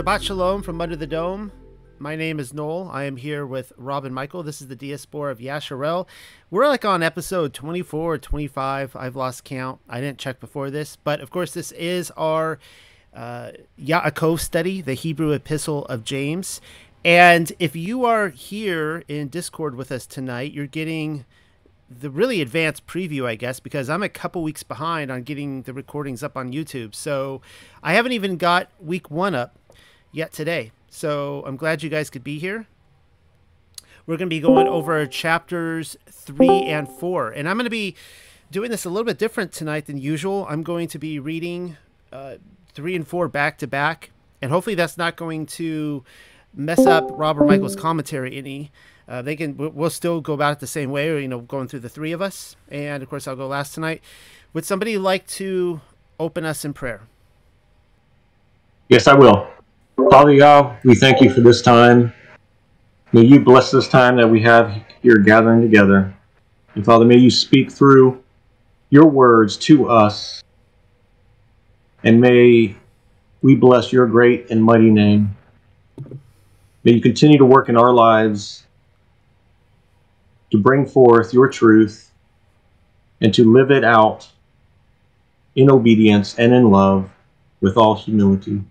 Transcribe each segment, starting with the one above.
Shabbat Shalom from Under the Dome. My name is Noel. I am here with Rob and Michael. This is the Diaspora of Yashar'el. We're like on episode 24 or 25. I've lost count. I didn't check before this. But of course, this is our uh, Yaakov study, the Hebrew epistle of James. And if you are here in Discord with us tonight, you're getting the really advanced preview, I guess, because I'm a couple weeks behind on getting the recordings up on YouTube. So I haven't even got week one up yet today. So I'm glad you guys could be here. We're going to be going over chapters three and four. And I'm going to be doing this a little bit different tonight than usual. I'm going to be reading uh, three and four back to back. And hopefully that's not going to mess up Rob and Michael's commentary any. Uh, they can. We'll still go about it the same way. You know, going through the three of us, and of course I'll go last tonight. Would somebody like to open us in prayer? Yes, I will. Father we thank you for this time. May you bless this time that we have here gathering together. And Father, may you speak through your words to us. And may we bless your great and mighty name. May you continue to work in our lives to bring forth your truth and to live it out in obedience and in love with all humility.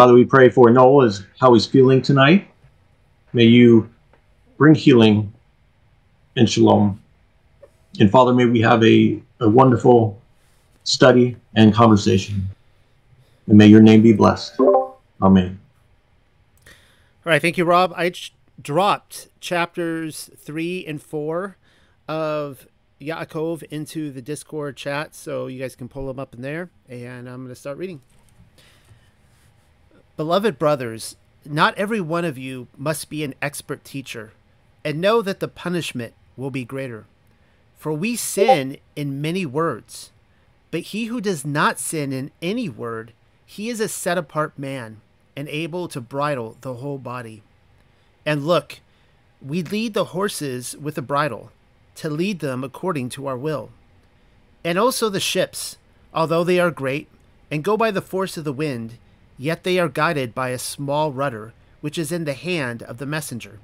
Father, we pray for Noel as how he's feeling tonight. May you bring healing and shalom. And Father, may we have a, a wonderful study and conversation. And may your name be blessed. Amen. All right. Thank you, Rob. I ch- dropped chapters three and four of Yaakov into the Discord chat so you guys can pull them up in there. And I'm going to start reading. Beloved brothers, not every one of you must be an expert teacher, and know that the punishment will be greater. For we sin in many words, but he who does not sin in any word, he is a set apart man, and able to bridle the whole body. And look, we lead the horses with a bridle, to lead them according to our will. And also the ships, although they are great, and go by the force of the wind, Yet they are guided by a small rudder, which is in the hand of the messenger.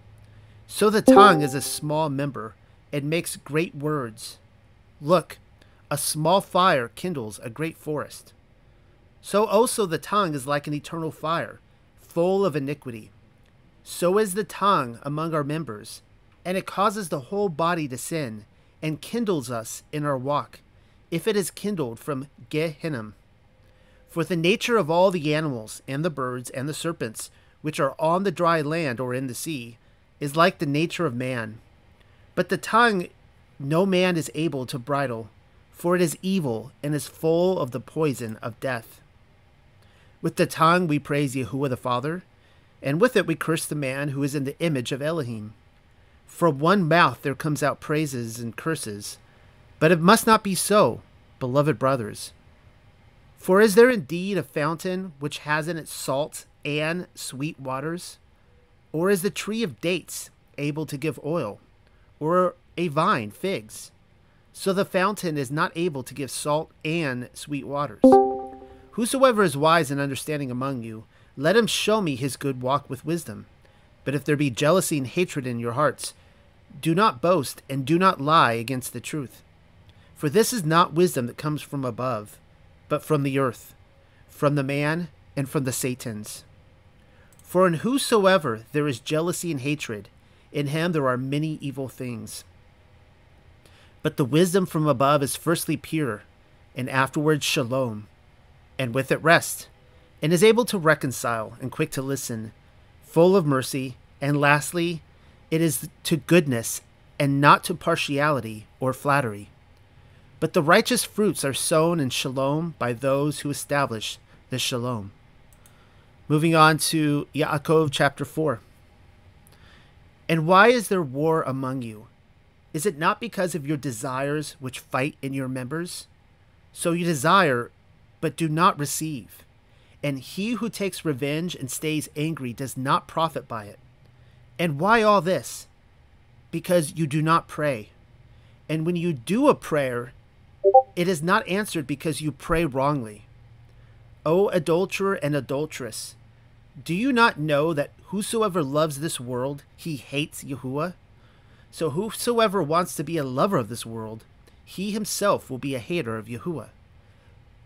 So the tongue is a small member, and makes great words. Look, a small fire kindles a great forest. So also the tongue is like an eternal fire, full of iniquity. So is the tongue among our members, and it causes the whole body to sin, and kindles us in our walk, if it is kindled from Gehenna. For the nature of all the animals, and the birds, and the serpents, which are on the dry land or in the sea, is like the nature of man. But the tongue no man is able to bridle, for it is evil and is full of the poison of death. With the tongue we praise Yahuwah the Father, and with it we curse the man who is in the image of Elohim. From one mouth there comes out praises and curses. But it must not be so, beloved brothers. For is there indeed a fountain which has in it salt and sweet waters? Or is the tree of dates able to give oil, or a vine figs? So the fountain is not able to give salt and sweet waters. Whosoever is wise and understanding among you, let him show me his good walk with wisdom. But if there be jealousy and hatred in your hearts, do not boast and do not lie against the truth. For this is not wisdom that comes from above but from the earth, from the man, and from the Satans. For in whosoever there is jealousy and hatred, in him there are many evil things. But the wisdom from above is firstly pure, and afterwards shalom, and with it rest, and is able to reconcile, and quick to listen, full of mercy, and lastly, it is to goodness, and not to partiality or flattery. But the righteous fruits are sown in shalom by those who establish the shalom. Moving on to Yaakov chapter 4. And why is there war among you? Is it not because of your desires which fight in your members? So you desire, but do not receive. And he who takes revenge and stays angry does not profit by it. And why all this? Because you do not pray. And when you do a prayer, it is not answered because you pray wrongly. O adulterer and adulteress, do you not know that whosoever loves this world, he hates Yahuwah? So whosoever wants to be a lover of this world, he himself will be a hater of Yahuwah.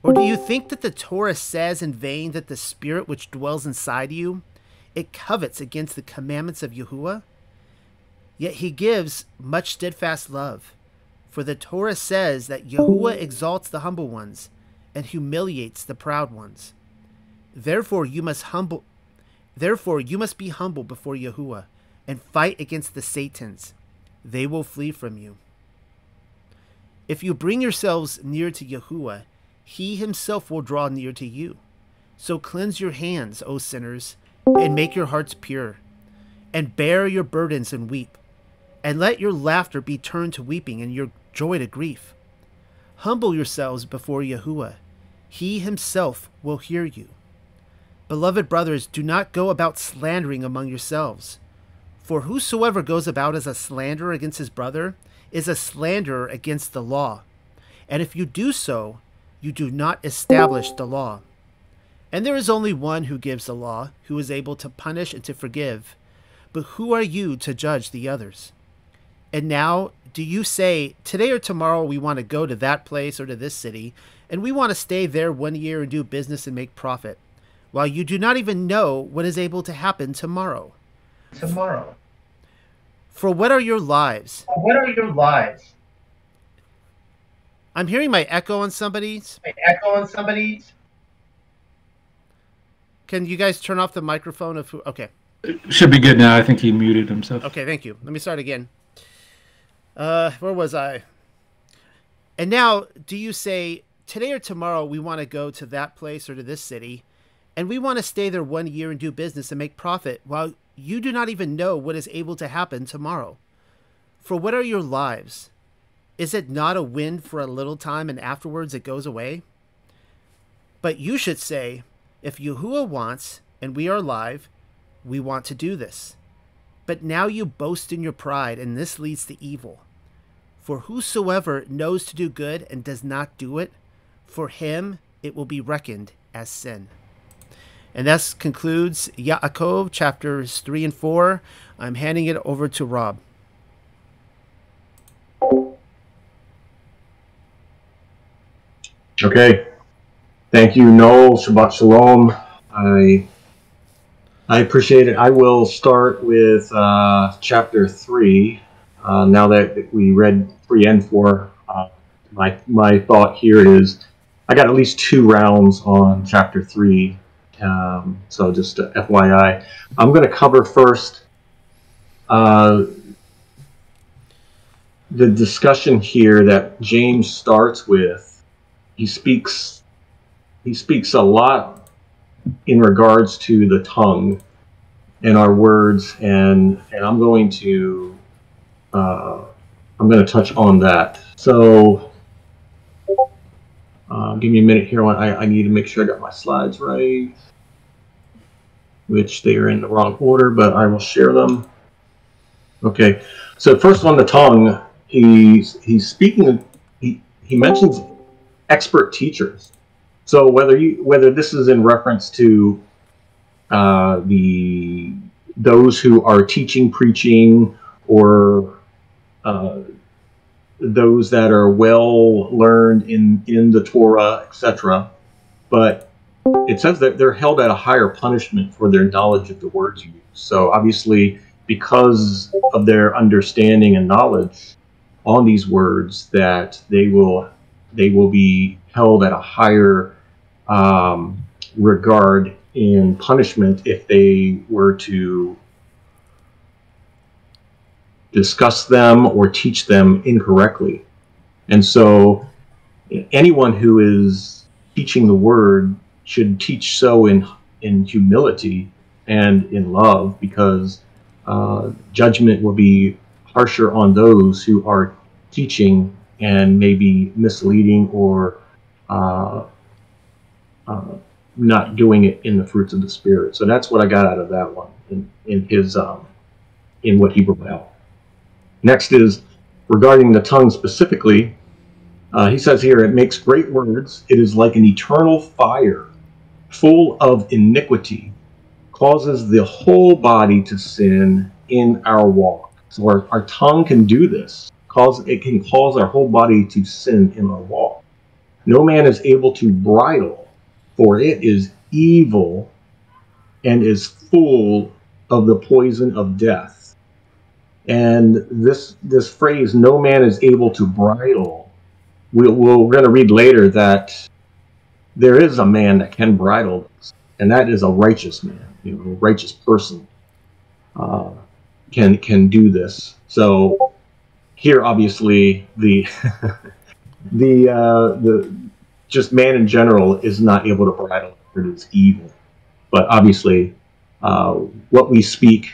Or do you think that the Torah says in vain that the spirit which dwells inside you, it covets against the commandments of Yahuwah? Yet he gives much steadfast love. For the Torah says that Yahuwah exalts the humble ones and humiliates the proud ones. Therefore you must humble therefore you must be humble before Yahuwah and fight against the Satans. They will flee from you. If you bring yourselves near to Yahuwah, he himself will draw near to you. So cleanse your hands, O sinners, and make your hearts pure, and bear your burdens and weep, and let your laughter be turned to weeping and your joy to grief. Humble yourselves before Yahuwah. He himself will hear you. Beloved brothers, do not go about slandering among yourselves. For whosoever goes about as a slanderer against his brother is a slanderer against the law. And if you do so, you do not establish the law. And there is only one who gives the law, who is able to punish and to forgive. But who are you to judge the others? And now, do you say, today or tomorrow we want to go to that place or to this city, and we want to stay there one year and do business and make profit, while you do not even know what is able to happen tomorrow? Tomorrow. For what are your lives? What are your lives? I'm hearing my echo on somebody's. My echo on somebody's. Can you guys turn off the microphone? If okay. It should be good now. I think he muted himself. Okay, thank you. Let me start again. Uh, where was I? And now, do you say today or tomorrow we want to go to that place or to this city, and we want to stay there one year and do business and make profit, while you do not even know what is able to happen tomorrow? For what are your lives? Is it not a wind for a little time and afterwards it goes away? But you should say, if Yahuwah wants, and we are alive, we want to do this. But now you boast in your pride, and this leads to evil. For whosoever knows to do good and does not do it, for him it will be reckoned as sin. And that concludes Yaakov chapters 3 and 4. I'm handing it over to Rob. Okay. Thank you, Noel. Shabbat Shalom. I I appreciate it. I will start with uh, chapter three. Uh, now that we read three and four, uh, my my thought here is I got at least two rounds on chapter three. Um, so just FYI, I'm going to cover first uh, the discussion here that James starts with. He speaks he speaks a lot in regards to the tongue and our words, and and I'm going to uh, I'm going to touch on that. So, uh, give me a minute here. I, I need to make sure I got my slides right, which they are in the wrong order, but I will share them. Okay, so first on the tongue, he's he's speaking. He he mentions expert teachers. So whether you whether this is in reference to uh, the those who are teaching, preaching, or uh, those that are well learned in in the Torah, etc. But it says that they're held at a higher punishment for their knowledge of the words used. So obviously, because of their understanding and knowledge on these words, that they will they will be held at a higher um, regard in punishment if they were to discuss them or teach them incorrectly. And so anyone who is teaching the word should teach so in in humility and in love because uh, judgment will be harsher on those who are teaching and maybe misleading or uh, uh, not doing it in the fruits of the spirit. So that's what I got out of that one in, in his um, in what he brought out. Next is regarding the tongue specifically. Uh, he says here, it makes great words. It is like an eternal fire, full of iniquity, causes the whole body to sin in our walk. So our, our tongue can do this. Cause it can cause our whole body to sin in our walk. No man is able to bridle, for it is evil and is full of the poison of death. And this this phrase, no man is able to bridle, we'll, we're going to read later that there is a man that can bridle and that is a righteous man, you know, a righteous person uh, can can do this. So here, obviously, the the uh, the just man in general is not able to bridle it is evil, but obviously, uh, what we speak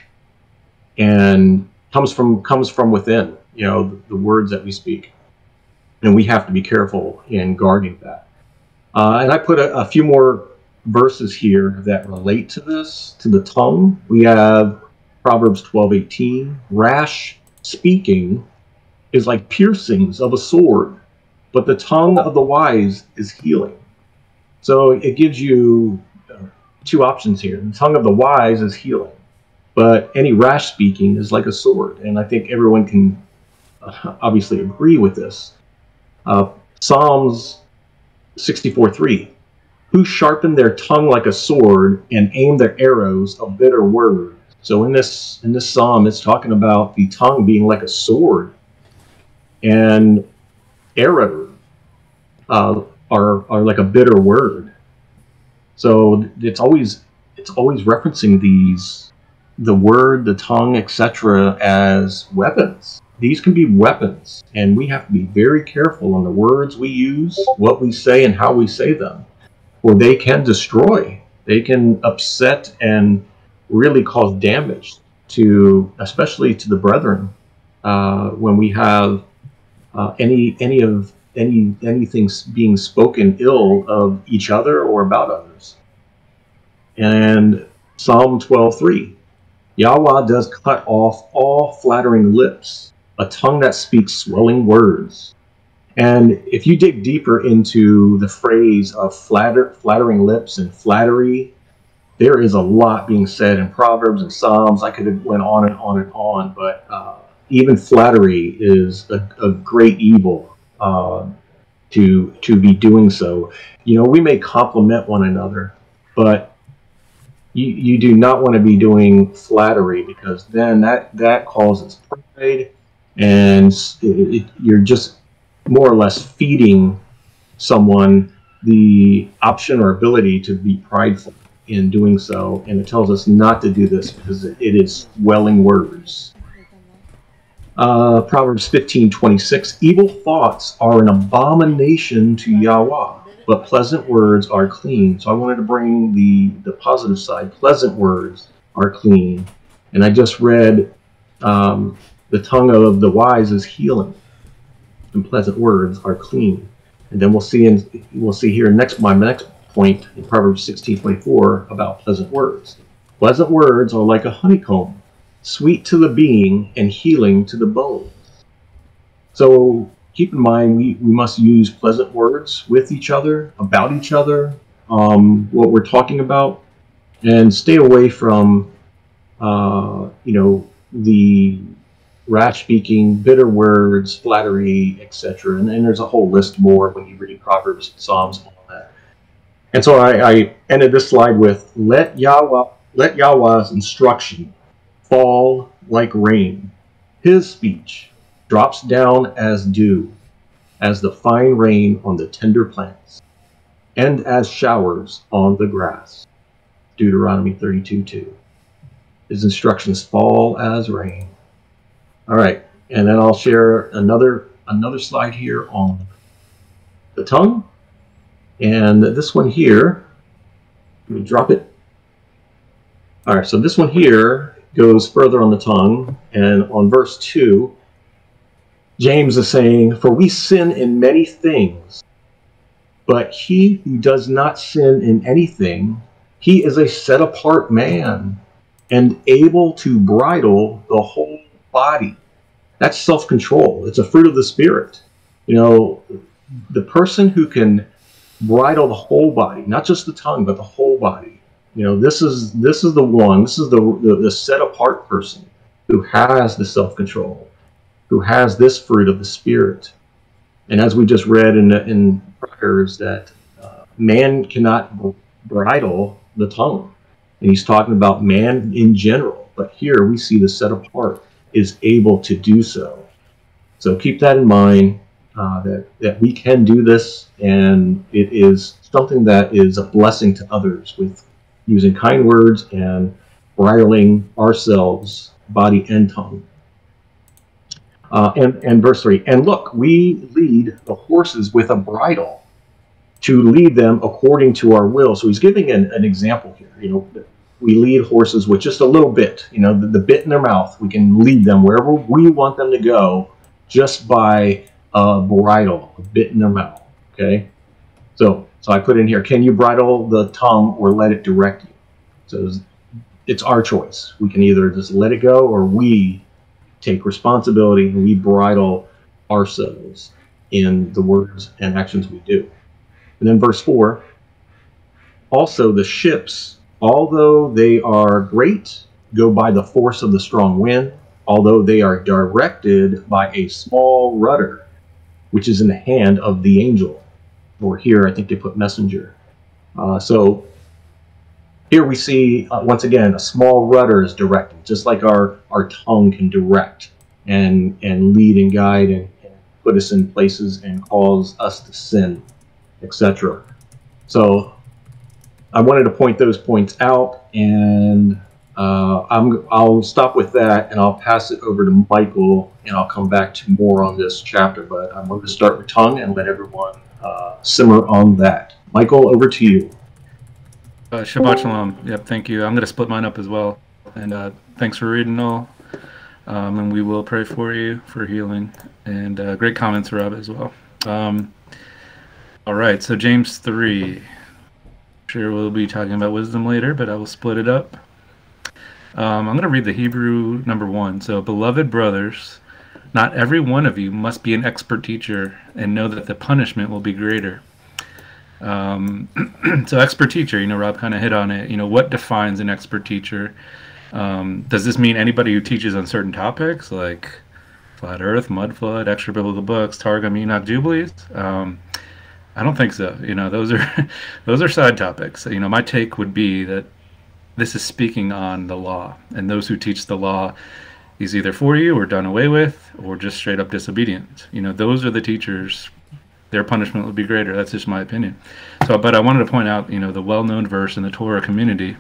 and comes from comes from within. You know, the, the words that we speak, and we have to be careful in guarding that. Uh, and I put a, a few more verses here that relate to this, to the tongue. We have Proverbs 12:18, rash speaking is like piercings of a sword, but the tongue of the wise is healing. So it gives you uh, two options here. The tongue of the wise is healing, but any rash speaking is like a sword, and I think everyone can uh, obviously agree with this. Uh, Psalms 64:3 Who sharpen their tongue like a sword and aim their arrows a bitter word. So in this in this psalm, it's talking about the tongue being like a sword, and arrows uh, are are like a bitter word. So it's always it's always referencing these the word, the tongue, etc. as weapons these can be weapons, and we have to be very careful on the words we use, what we say, and how we say them, or they can destroy. They can upset and really cause damage to, especially to the brethren, uh, when we have uh, any any of any anything being spoken ill of each other or about others. And Psalm 12:3, Yahweh does cut off all flattering lips a tongue that speaks swelling words. And if you dig deeper into the phrase of flatter, flattering lips and flattery, there is a lot being said in Proverbs and Psalms. I could have went on and on and on, but uh, even flattery is a, a great evil uh, to to be doing so. You know, we may compliment one another, but you, you do not want to be doing flattery because then that that causes pride and it, it, you're just more or less feeding someone the option or ability to be prideful in doing so, and it tells us not to do this because it is swelling words. Uh, Proverbs 15:26 Evil thoughts are an abomination to Yahweh, but pleasant words are clean. So I wanted to bring the the positive side. Pleasant words are clean, and I just read um, the tongue of the wise is healing, and pleasant words are clean. And then we'll see in we'll see here next my next point in Proverbs sixteen twenty four about pleasant words. Pleasant words are like a honeycomb, sweet to the being and healing to the bone. So keep in mind we, we must use pleasant words with each other, about each other, um, what we're talking about, and stay away from uh, you know the rash speaking, bitter words, flattery, etc. And, then there's a whole list more when you read Proverbs, and Psalms, and all that. And so I, I ended this slide with let Yahweh let Yahweh's instruction fall like rain. His speech drops down as dew, as the fine rain on the tender plants, and as showers on the grass. Deuteronomy 32 2. His instructions fall as rain. All right, and then I'll share another another slide here on the tongue. And this one here, let me drop it. All right, so this one here goes further on the tongue, and on verse 2, James is saying, For we sin in many things, but he who does not sin in anything, he is a set apart man and able to bridle the whole body. That's self control. It's a fruit of the Spirit. You know, the person who can bridle the whole body, not just the tongue, but the whole body. You know, this is this is the one, this is the the, the set apart person who has the self control, who has this fruit of the spirit. And as we just read in in priors, that uh, man cannot bridle the tongue, and he's talking about man in general. But here we see the set apart is able to do so. So keep that in mind uh, that, that we can do this, and it is something that is a blessing to others with using kind words and bridling ourselves, body and tongue. Uh, and, and verse 3 And look, we lead the horses with a bridle to lead them according to our will. So he's giving an, an example here. You know, we lead horses with just a little bit, you know, the, the bit in their mouth. We can lead them wherever we want them to go just by a bridle, a bit in their mouth. Okay, so so I put in here: Can you bridle the tongue or let it direct you? So it's, our choice. We can either just let it go, or we take responsibility and we bridle ourselves in the words and actions we do. And then verse four. Also, the ships, although they are great, go by the force of the strong wind although they are directed by a small rudder, which is in the hand of the angel. Or here, I think they put messenger. Uh, so here we see, uh, once again, a small rudder is directing, just like our, our tongue can direct and, and lead and guide and, and put us in places and cause us to sin, etc. So I wanted to point those points out and uh, I'm, I'll stop with that and I'll pass it over to Michael and I'll come back to more on this chapter. But I'm going to start with tongue and let everyone uh, simmer on that. Michael, over to you. Uh, Shabbat Shalom. Yep, thank you. I'm going to split mine up as well. And uh, thanks for reading all. Um, and we will pray for you for healing. And uh, great comments, Rob, as well. Um, all right, so James 3. Sure, we'll be talking about wisdom later, but I will split it up. Um, I'm going to read the Hebrew number one. So, beloved brothers, not every one of you must be an expert teacher and know that the punishment will be greater. Um, so, expert teacher, you know, Rob kind of hit on it. You know, what defines an expert teacher? Um, does this mean anybody who teaches on certain topics like flat Earth, mud flood, extra biblical books, Targum, Enoch, Jubilees? Um, I don't think so. You know, those are those are side topics. You know, my take would be that this is speaking on the law, and those who teach the law is either for you or done away with, or just straight up disobedient. You know, those are the teachers. Their punishment would be greater. That's just my opinion. So, but I wanted to point out, you know, the well-known verse in the Torah community,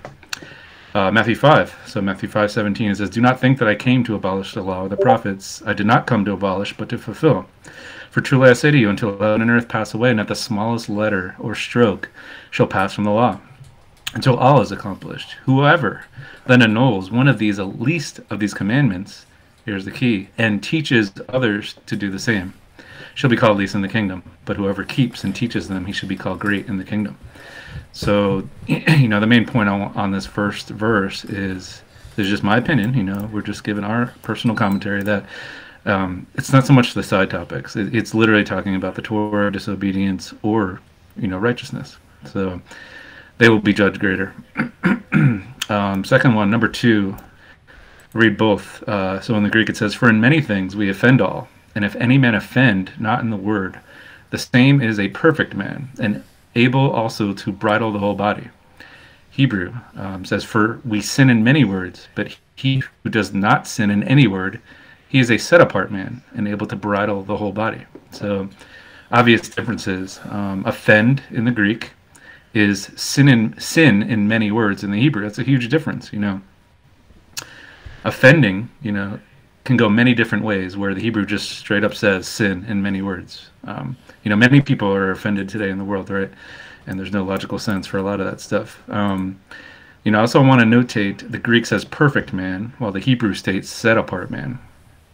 uh, Matthew 5. So Matthew 5:17 it says, "Do not think that I came to abolish the law or the prophets. I did not come to abolish, but to fulfill. For truly I say to you, until heaven and earth pass away, not the smallest letter or stroke shall pass from the law." Until all is accomplished. Whoever then annuls one of these, at least of these commandments, here's the key, and teaches others to do the same, shall be called least in the kingdom. But whoever keeps and teaches them, he should be called great in the kingdom. So, you know, the main point on, on this first verse is, this is just my opinion. You know, we're just giving our personal commentary that um, it's not so much the side topics. It, it's literally talking about the Torah, disobedience, or you know, righteousness. So, they will be judged greater. um, second one, number two, read both. Uh, so in the Greek it says, For in many things we offend all, and if any man offend not in the word, the same is a perfect man, and able also to bridle the whole body. Hebrew um, says, For we sin in many words, but he who does not sin in any word, he is a set apart man and able to bridle the whole body. So, obvious differences. Um, offend in the Greek is sin in sin in many words in the Hebrew. That's a huge difference, you know. Offending, you know, can go many different ways. Where the Hebrew just straight up says sin in many words. Um, you know, many people are offended today in the world, right? And there's no logical sense for a lot of that stuff. Um, you know, I also want to notate the Greek says perfect man, while the Hebrew states set apart man.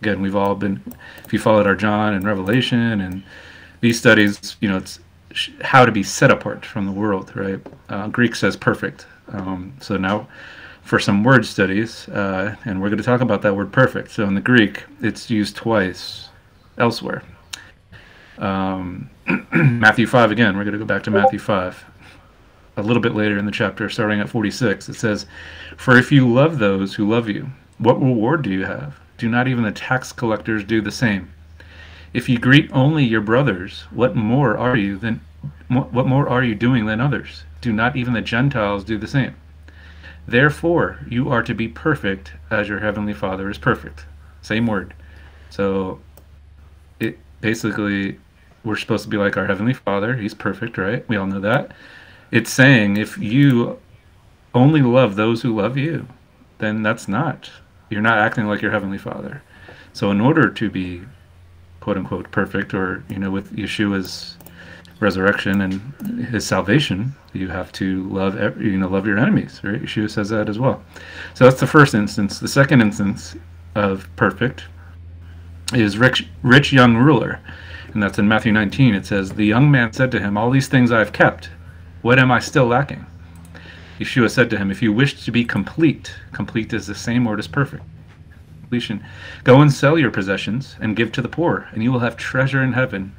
Again, we've all been, if you followed our John and Revelation and these studies, you know, it's how to be set apart from the world, right? Uh, Greek says perfect. Um, so now for some word studies, uh, and we're going to talk about that word perfect. So in the Greek, it's used twice elsewhere. Um, Matthew 5 again, we're going to go back to Matthew 5. A little bit later in the chapter, starting at 46, it says, For if you love those who love you, what reward do you have? Do not even the tax collectors do the same? If you greet only your brothers, what more are you than what more are you doing than others? Do not even the Gentiles do the same? Therefore, you are to be perfect as your heavenly Father is perfect. Same word. So, it basically we're supposed to be like our heavenly Father. He's perfect, right? We all know that. It's saying if you only love those who love you, then that's not. You're not acting like your heavenly Father. So, in order to be quote unquote perfect, or you know, with Yeshua's resurrection and his salvation, you have to love you know love your enemies. Right? Yeshua says that as well. So that's the first instance. The second instance of perfect is rich rich young ruler, and that's in Matthew 19. It says, "The young man said to him, All these things I have kept. What am I still lacking?" Yeshua said to him, If you wish to be complete, complete is the same word as perfect. Completion. Go and sell your possessions and give to the poor, and you will have treasure in heaven.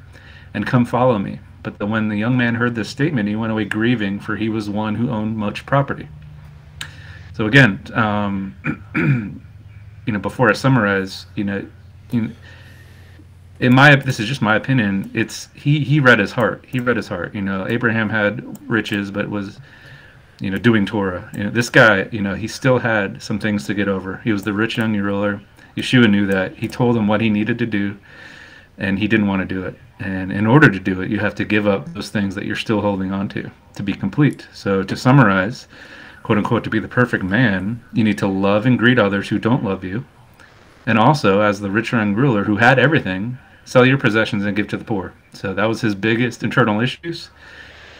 And come follow me. But the, when the young man heard this statement, he went away grieving, for he was one who owned much property. So again, um, you know, before I summarize, you know, in, in my this is just my opinion. It's he he read his heart. He read his heart. You know, Abraham had riches, but was you know, doing Torah. You know, this guy, you know, he still had some things to get over. He was the rich young ruler. Yeshua knew that. He told him what he needed to do, and he didn't want to do it. And in order to do it, you have to give up those things that you're still holding on to to be complete. So to summarize, quote unquote, to be the perfect man, you need to love and greet others who don't love you. And also, as the rich young ruler who had everything, sell your possessions and give to the poor. So that was his biggest internal issues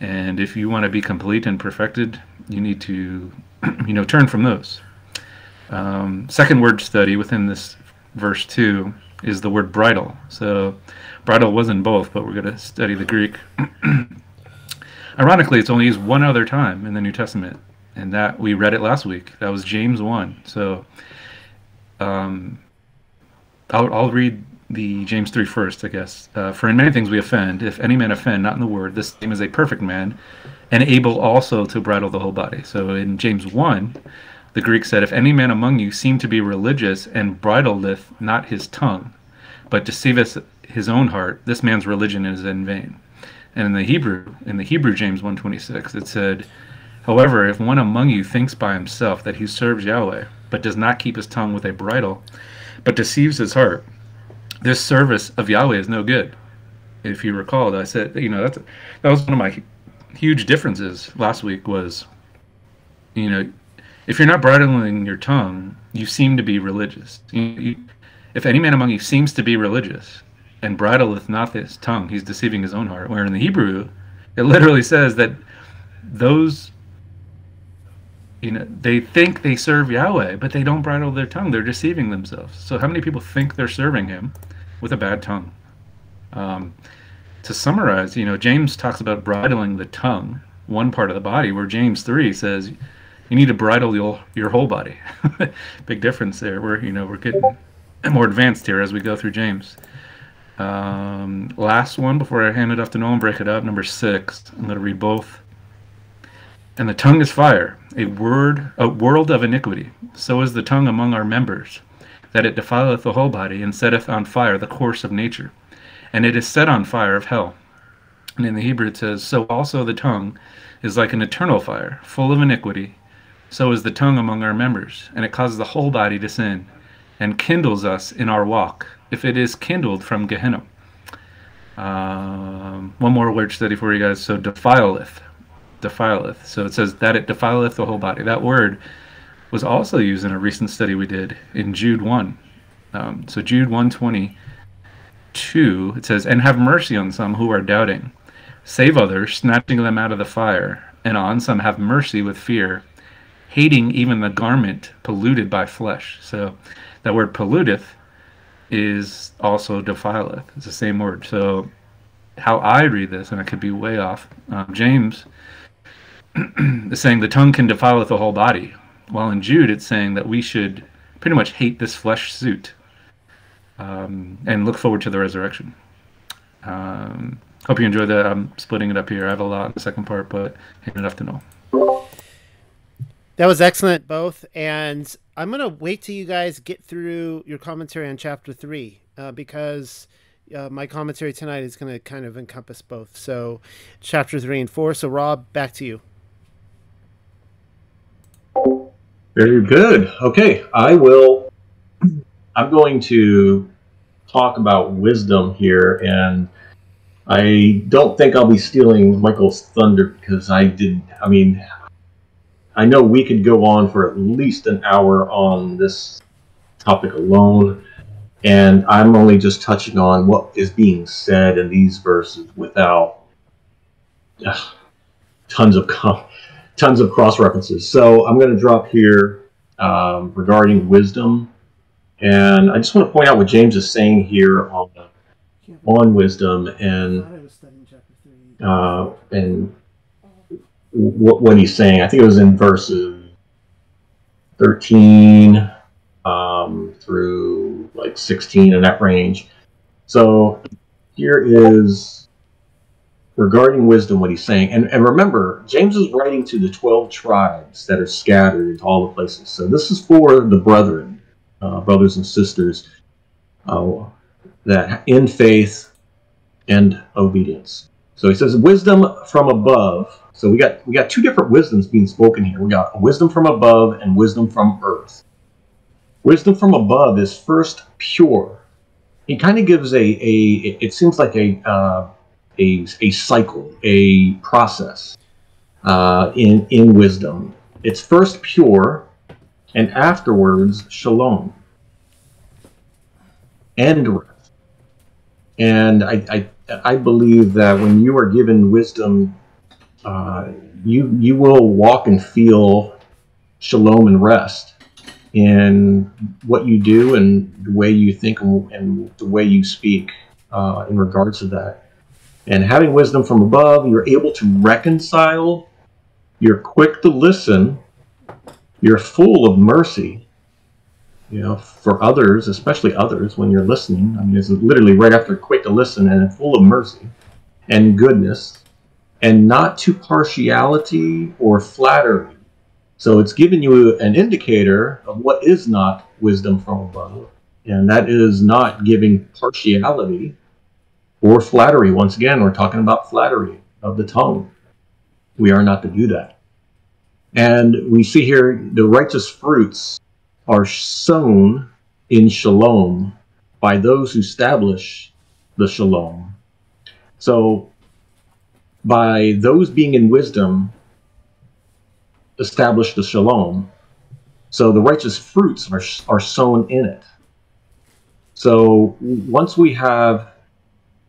and if you want to be complete and perfected, you need to, you know, turn from those. Um, second word study within this verse 2 is the word bridle. So bridle was in both, but we're going to study the Greek. Ironically, it's only used one other time in the New Testament, and that we read it last week. That was James 1. So um, I'll, I'll read the James 3 first, I guess. Uh, For in many things we offend. If any man offend, not in the word, this same is a perfect man, and able also to bridle the whole body. So in James 1, the Greek said, If any man among you seem to be religious and bridleth not his tongue, but deceiveth his own heart, this man's religion is in vain. And in the Hebrew, in the Hebrew James 126, it said, However, if one among you thinks by himself that he serves Yahweh, but does not keep his tongue with a bridle, but deceives his heart, this service of Yahweh is no good. If you recall, I said, you know, that's that was one of my huge differences last week was, you know, if you're not bridling your tongue, you seem to be religious. You, you, if any man among you seems to be religious and bridleth not his tongue, he's deceiving his own heart. Where in the Hebrew, it literally says that those you know they think they serve Yahweh, but they don't bridle their tongue. They're deceiving themselves. So how many people think they're serving Him with a bad tongue? Um, to summarize, you know, James talks about bridling the tongue, one part of the body, where James three says you need to bridle your your whole body. Big difference there. We're you know we're getting more advanced here as we go through James. Um, last one before I hand it off to Nolan, break it up. Number six. I'm going to read both. And the tongue is fire, a word, a world of iniquity. So is the tongue among our members, that it defileth the whole body, and setteth on fire the course of nature. And it is set on fire of hell. And in the Hebrew it says, So also the tongue is like an eternal fire, full of iniquity. So is the tongue among our members, and it causes the whole body to sin, and kindles us in our walk, if it is kindled from Gehenna. Um, one more word study for you guys. So defileth defileth. So it says that it defileth the whole body. That word was also used in a recent study we did in Jude 1. Um, so Jude 122, it says, And have mercy on some who are doubting. Save others, snatching them out of the fire. And on some have mercy with fear, hating even the garment polluted by flesh. So that word polluteth is also defileth. It's the same word. So how I read this, and I could be way off, um, James is saying the tongue can defile the whole body. While in Jude, it's saying that we should pretty much hate this flesh suit um, and look forward to the resurrection. Um, hope you enjoyed that. I'm splitting it up here. I have a lot in the second part, but enough to know. That was excellent, both. And I'm going to wait till you guys get through your commentary on chapter three uh, because uh, my commentary tonight is going to kind of encompass both. So, chapter three and four. So, Rob, back to you. Very good. Okay, I will. I'm going to talk about wisdom here, and I don't think I'll be stealing Michael's thunder because I didn't. I mean, I know we could go on for at least an hour on this topic alone, and I'm only just touching on what is being said in these verses without tons of tons of cross references. So I'm going to drop here um, regarding wisdom, and I just want to point out what James is saying here on on wisdom and uh, and what, what he's saying. I think it was in verses 13 um, through like 16 in that range. So here is regarding wisdom what he's saying. And, and remember, James is writing to the 12 tribes that are scattered into all the places. So this is for the brethren, uh, brothers and sisters, uh, that in faith and obedience. So he says, wisdom from above so we got we got two different wisdoms being spoken here. We got wisdom from above and wisdom from earth. Wisdom from above is first pure. He kind of gives a a it seems like a uh, a a cycle, a process uh, in in wisdom. It's first pure, and afterwards shalom and rest. And I, I I believe that when you are given wisdom uh, you you will walk and feel shalom and rest in what you do and the way you think and, the way you speak uh, in regards to that. And having wisdom from above, you're able to reconcile. You're quick to listen. You're full of mercy. You know, for others, especially others, when you're listening. I mean, it's literally right after quick to listen and full of mercy and goodness and not to partiality or flattery. So it's giving you an indicator of what is not wisdom from above, and that is not giving partiality or flattery. Once again, we're talking about flattery of the tongue. We are not to do that. And we see here the righteous fruits are sown in shalom by those who establish the shalom. So by those being in wisdom establish the shalom. So the righteous fruits are, are sown in it. So once we have,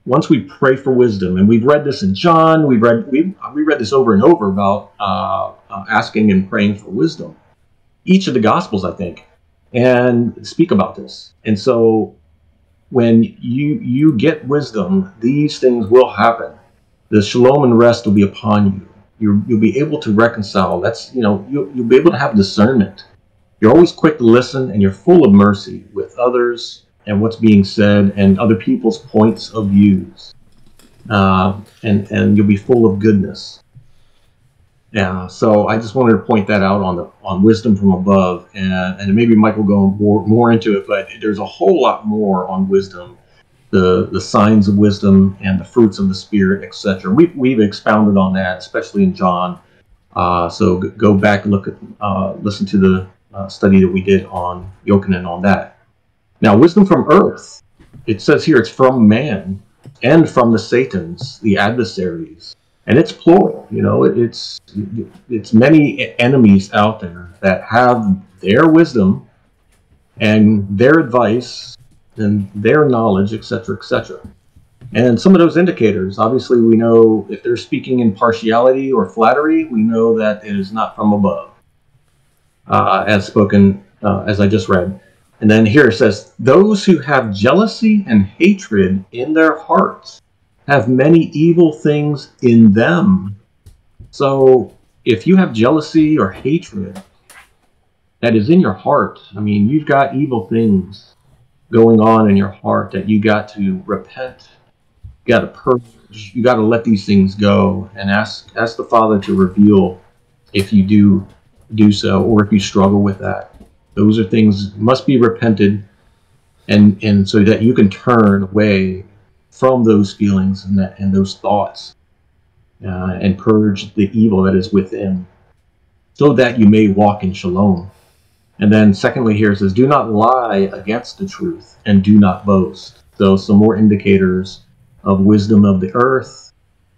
once we pray for wisdom, and we've read this in John, we've read we we read this over and over about uh, uh, asking and praying for wisdom. Each of the Gospels, I think, and speak about this. And so when you you get wisdom, these things will happen the shalom and rest will be upon you. you will be able to reconcile. That's, you know, you'll, you'll be able to have discernment. You're always quick to listen and you're full of mercy with others and what's being said and other people's points of views. Uh, and, and you'll be full of goodness. Yeah, so I just wanted to point that out on the on wisdom from above, and, and maybe Mike will go more more into it, but there's a whole lot more on wisdom the the signs of wisdom and the fruits of the spirit, etc. We've we've expounded on that, especially in John. Uh, so go back and look at uh, listen to the uh, study that we did on Yochanan on that. Now, wisdom from earth. It says here it's from man and from the Satans, the adversaries, and it's plural. You know, it's it's many enemies out there that have their wisdom and their advice and their knowledge, etc., etc. And some of those indicators, obviously, we know if they're speaking in partiality or flattery, we know that it is not from above, uh, as spoken, uh, as I just read. And then here it says, Those who have jealousy and hatred in their hearts have many evil things in them. So if you have jealousy or hatred that is in your heart, I mean, you've got evil things going on in your heart that you got to repent You got to purge. You got to let these things go and ask ask the Father to reveal if you do do so or if you struggle with that. Those are things must be repented, and and so that you can turn away from those feelings and that and those thoughts, uh, and purge the evil that is within, so that you may walk in shalom. And then secondly, here it says, "Do not lie against the truth, and do not boast." So some more indicators of wisdom of the earth.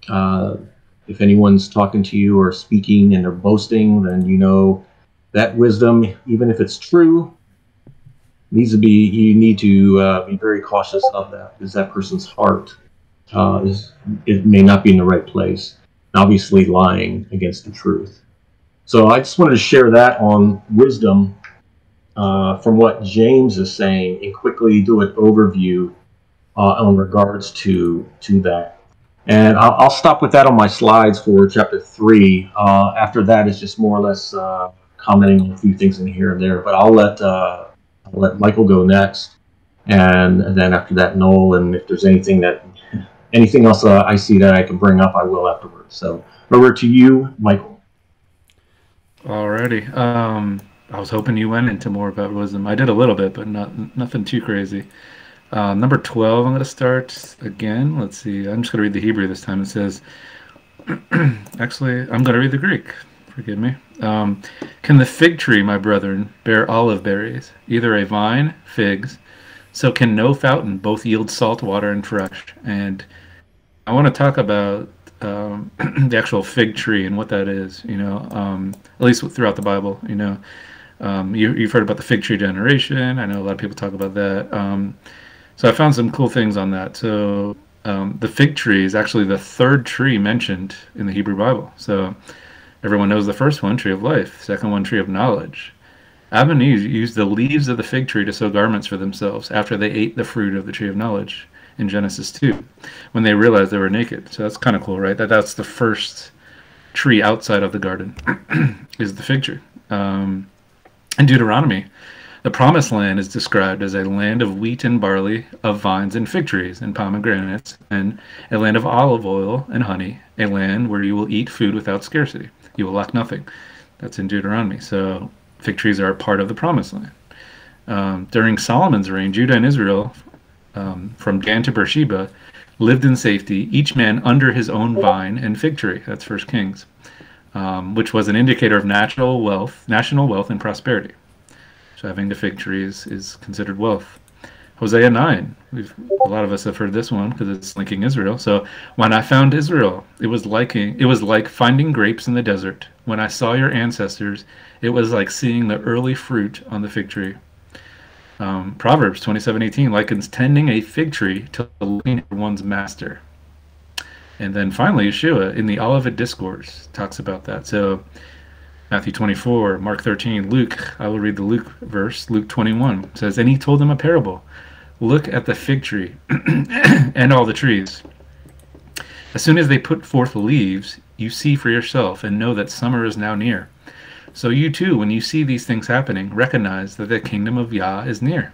Uh, if anyone's talking to you or speaking and they're boasting, then you know that wisdom, even if it's true, needs to be. You need to uh, be very cautious of that because that person's heart uh, is it may not be in the right place. Obviously, lying against the truth. So I just wanted to share that on wisdom uh, from what James is saying and quickly do an overview uh, in regards to to that. And I'll, I'll, stop with that on my slides for chapter three. Uh, after that is just more or less uh, commenting on a few things in here and there. But I'll let uh, I'll let Michael go next, and, then after that Noel. And if there's anything that anything else uh, I see that I can bring up, I will afterwards. So over to you, Michael. Alrighty. Um, I was hoping you went into more about wisdom. I did a little bit, but not nothing too crazy. Uh, number 12, I'm going to start again. Let's see. I'm just going to read the Hebrew this time. It says, actually, I'm going to read the Greek. Forgive me. Um, Can the fig tree, my brethren, bear olive berries, either a vine, figs? So can no fountain both yield salt water and fresh? And I want to talk about um, the actual fig tree and what that is, you know, um, at least throughout the Bible, you know. Um, you, have heard about the fig tree generation. I know a lot of people talk about that. Um, so I found some cool things on that. So um, the fig tree is actually the third tree mentioned in the Hebrew Bible. So everyone knows the first one, tree of life. Second one, tree of knowledge. Adam and Eve used the leaves of the fig tree to sew garments for themselves after they ate the fruit of the tree of knowledge in Genesis 2 when they realized they were naked. So that's kind of cool, right? That that's the first tree outside of the garden is the fig tree. Um, in Deuteronomy, the promised land is described as a land of wheat and barley, of vines and fig trees and pomegranates, and a land of olive oil and honey, a land where you will eat food without scarcity. You will lack nothing. That's in Deuteronomy. So fig trees are part of the promised land. Um, during Solomon's reign, Judah and Israel, um, from Dan to Beersheba, lived in safety, each man under his own vine and fig tree. That's First Kings um, which was an indicator of natural wealth, national wealth and prosperity. So having the fig trees is considered wealth. Hosea 9. We've, a lot of us have heard this one because it's linking Israel. So when I found Israel, it was like it was like finding grapes in the desert. When I saw your ancestors, it was like seeing the early fruit on the fig tree. Um, Proverbs 27:18 likens tending a fig tree to looking at one's master. And then finally, Yeshua in the Olivet Discourse talks about that. So Matthew 24, Mark 13, Luke, I will read the Luke verse, Luke 21 says, And he told them a parable. Look at the fig tree and all the trees. As soon as they put forth leaves, you see for yourself and know that summer is now near. So you too, when you see these things happening, recognize that the kingdom of Yah is near.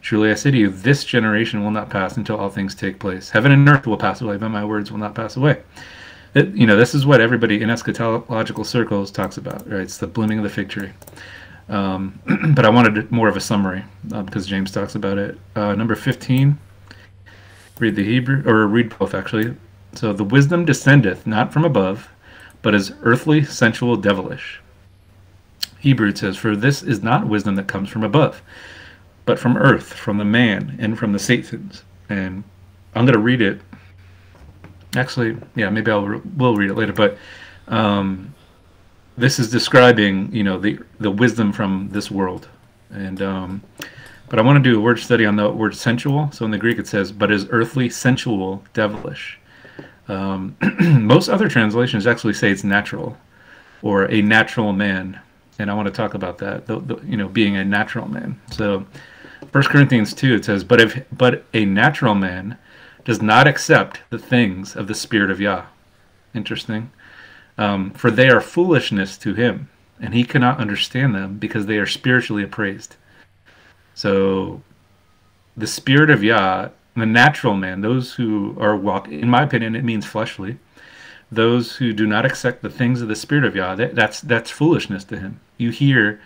Truly I say to you, this generation will not pass until all things take place. Heaven and earth will pass away, but my words will not pass away. It, you know, this is what everybody in eschatological circles talks about, right? It's the blooming of the fig tree. Um, but I wanted more of a summary uh, because James talks about it. Uh, number 15, read the Hebrew, or read both actually. So the wisdom descendeth not from above, but is earthly, sensual, devilish. Hebrew says, For this is not wisdom that comes from above but from earth, from the man, and from the Satans. And I'm going to read it. Actually, yeah, maybe I will read it later. But um, this is describing, you know, the the wisdom from this world. And um, but I want to do a word study on the word sensual. So in the Greek it says, "But is earthly, sensual, devilish." Um, most other translations actually say it's natural, or a natural man, and I want to talk about that. The, the, you know, being a natural man. So First Corinthians 2, it says, but, if, but a natural man does not accept the things of the Spirit of Yah. Interesting. Um, for they are foolishness to him, and he cannot understand them because they are spiritually appraised. So the Spirit of Yah The natural man, those who are walk, in my opinion, it means fleshly. Those who do not accept the things of the Spirit of Yah, that, that's that's foolishness to him. You hear,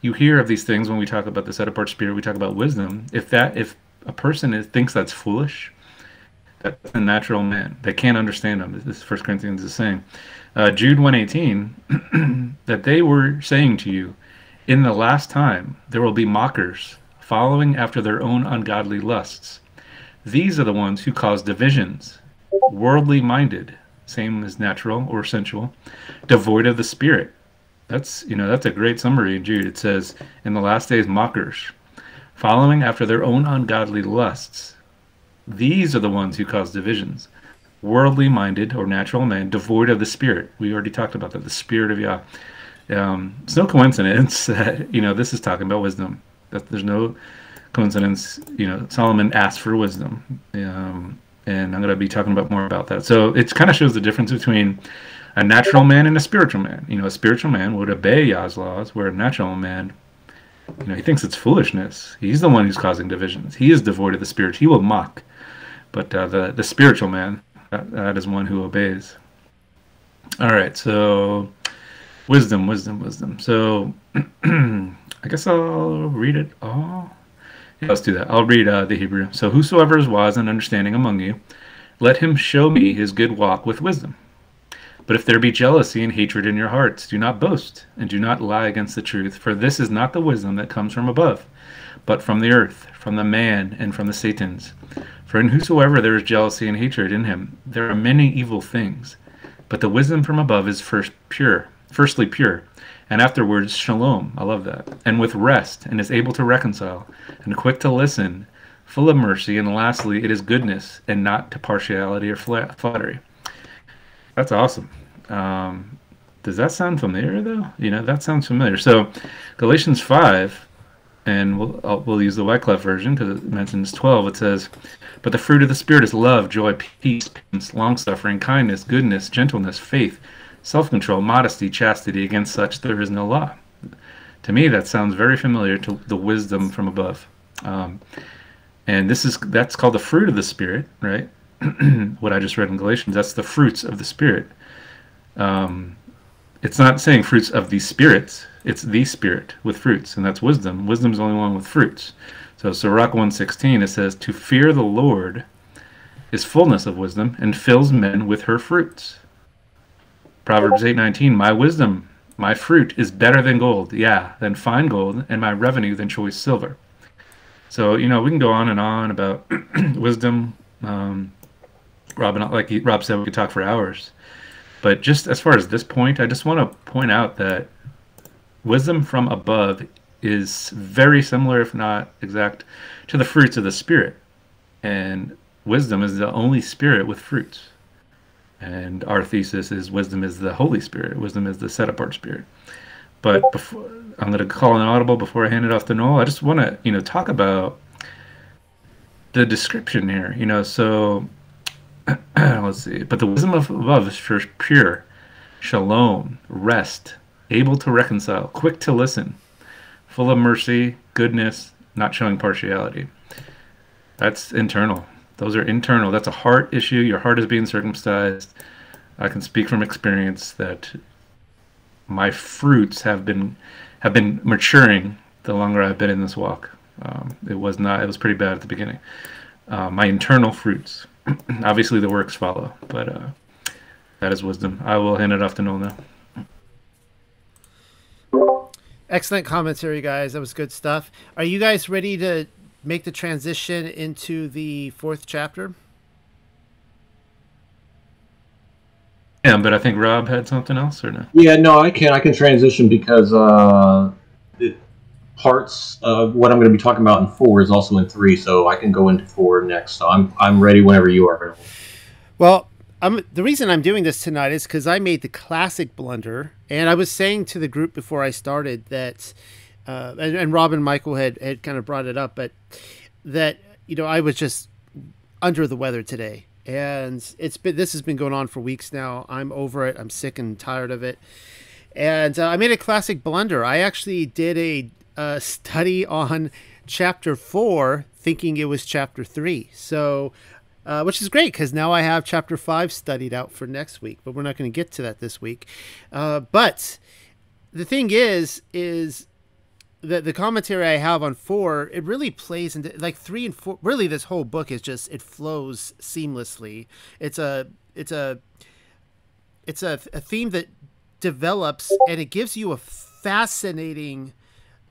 you hear of these things when we talk about the set apart spirit. We talk about wisdom. If that, if a person is, thinks that's foolish, that's a natural man. They can't understand them. This First Corinthians is saying, uh, Jude one eighteen, that they were saying to you, in the last time there will be mockers following after their own ungodly lusts. These are the ones who cause divisions, worldly minded, same as natural or sensual, devoid of the spirit. That's you know that's a great summary in Jude. It says, "In the last days, mockers, following after their own ungodly lusts. These are the ones who cause divisions, worldly minded or natural man, devoid of the spirit." We already talked about that. The spirit of Yah. Um, it's no coincidence that you know this is talking about wisdom. That there's no coincidence. You know, Solomon asked for wisdom, um, and I'm going to be talking about more about that. So it kind of shows the difference between a natural man and a spiritual man. You know, a spiritual man would obey Yah's laws, where a natural man, you know, he thinks it's foolishness. He's the one who's causing divisions. He is devoid of the spirit. He will mock. But uh, the the spiritual man, that, that is one who obeys. All right, so wisdom, wisdom, wisdom. So I guess I'll read it all. Yeah, let's do that. I'll read uh, the Hebrew. So, whosoever is wise and understanding among you, let him show me his good walk with wisdom. But if there be jealousy and hatred in your hearts, do not boast, and do not lie against the truth, for this is not the wisdom that comes from above, but from the earth, from the man, and from the Satans. For in whosoever there is jealousy and hatred in him, there are many evil things. But the wisdom from above is first pure, firstly pure, and afterwards shalom. I love that. And with rest, and is able to reconcile, and quick to listen, full of mercy, and lastly, it is goodness, and not to partiality or flattery. That's awesome. Um, does that sound familiar, though? You know, that sounds familiar. So, Galatians 5, and we'll, I'll, we'll use the Wycliffe version because it mentions 12. It says, But the fruit of the Spirit is love, joy, peace, patience, long suffering, kindness, goodness, gentleness, faith self control, modesty, chastity. Against such there is no law. To me, that sounds very familiar to the wisdom from above. Um, and this is that's called the fruit of the spirit, right? what I just read in Galatians. That's the fruits of the spirit. Um, it's not saying fruits of the spirits. It's the spirit with fruits, and that's wisdom. Wisdom is the only one with fruits. So Sirach 116 it says, "To fear the Lord is fullness of wisdom, and fills men with her fruits." Proverbs 8:19, "My wisdom, my fruit is better than gold, yeah, than fine gold, and my revenue than choice silver." So, you know, we can go on and on about wisdom. Um, Rob, like Rob said, we could talk for hours. But just as far as this point, I just want to point out that wisdom from above is very similar, if not exact, to the fruits of the Spirit. And wisdom is the only spirit with fruits. And our thesis is wisdom is the Holy Spirit. Wisdom is the set apart spirit. But before, I'm going to call an audible before I hand it off to Noel. I just want to, you know, talk about the description here. You know, so let's see. But the wisdom of above is first pure, shalom, rest, able to reconcile, quick to listen, full of mercy, goodness, not showing partiality. That's internal. Those are internal. That's a heart issue. Your heart is being circumcised. I can speak from experience that my fruits have been have been maturing the longer I've been in this walk. Um, it was not. It was pretty bad at the beginning. Uh, my internal fruits. Obviously, the works follow, but uh, that is wisdom. I will hand it off to Noel now. Excellent commentary, guys. That was good stuff. Are you guys ready to make the transition into the fourth chapter? Yeah, but I think Rob had something else, or no? Yeah, no, I can. I can transition because uh, it, parts of what I'm going to be talking about in four is also in three, so I can go into four next. So I'm I'm ready whenever you are. Well, I'm, the reason I'm doing this tonight is because I made the classic blunder, and I was saying to the group before I started that uh, and, and Rob and Michael had, had kind of brought it up, but that, you know, I was just under the weather today. And it's been, this has been going on for weeks now. I'm over it. I'm sick and tired of it. And uh, I made a classic blunder. I actually did a, a study on chapter four thinking it was chapter three. So, uh, which is great because now I have chapter five studied out for next week, but we're not going to get to that this week. Uh, but the thing is, is the the commentary I have on four, it really plays into like three and four. Really, this whole book is just it flows seamlessly. It's a it's a it's a, a theme that develops and it gives you a fascinating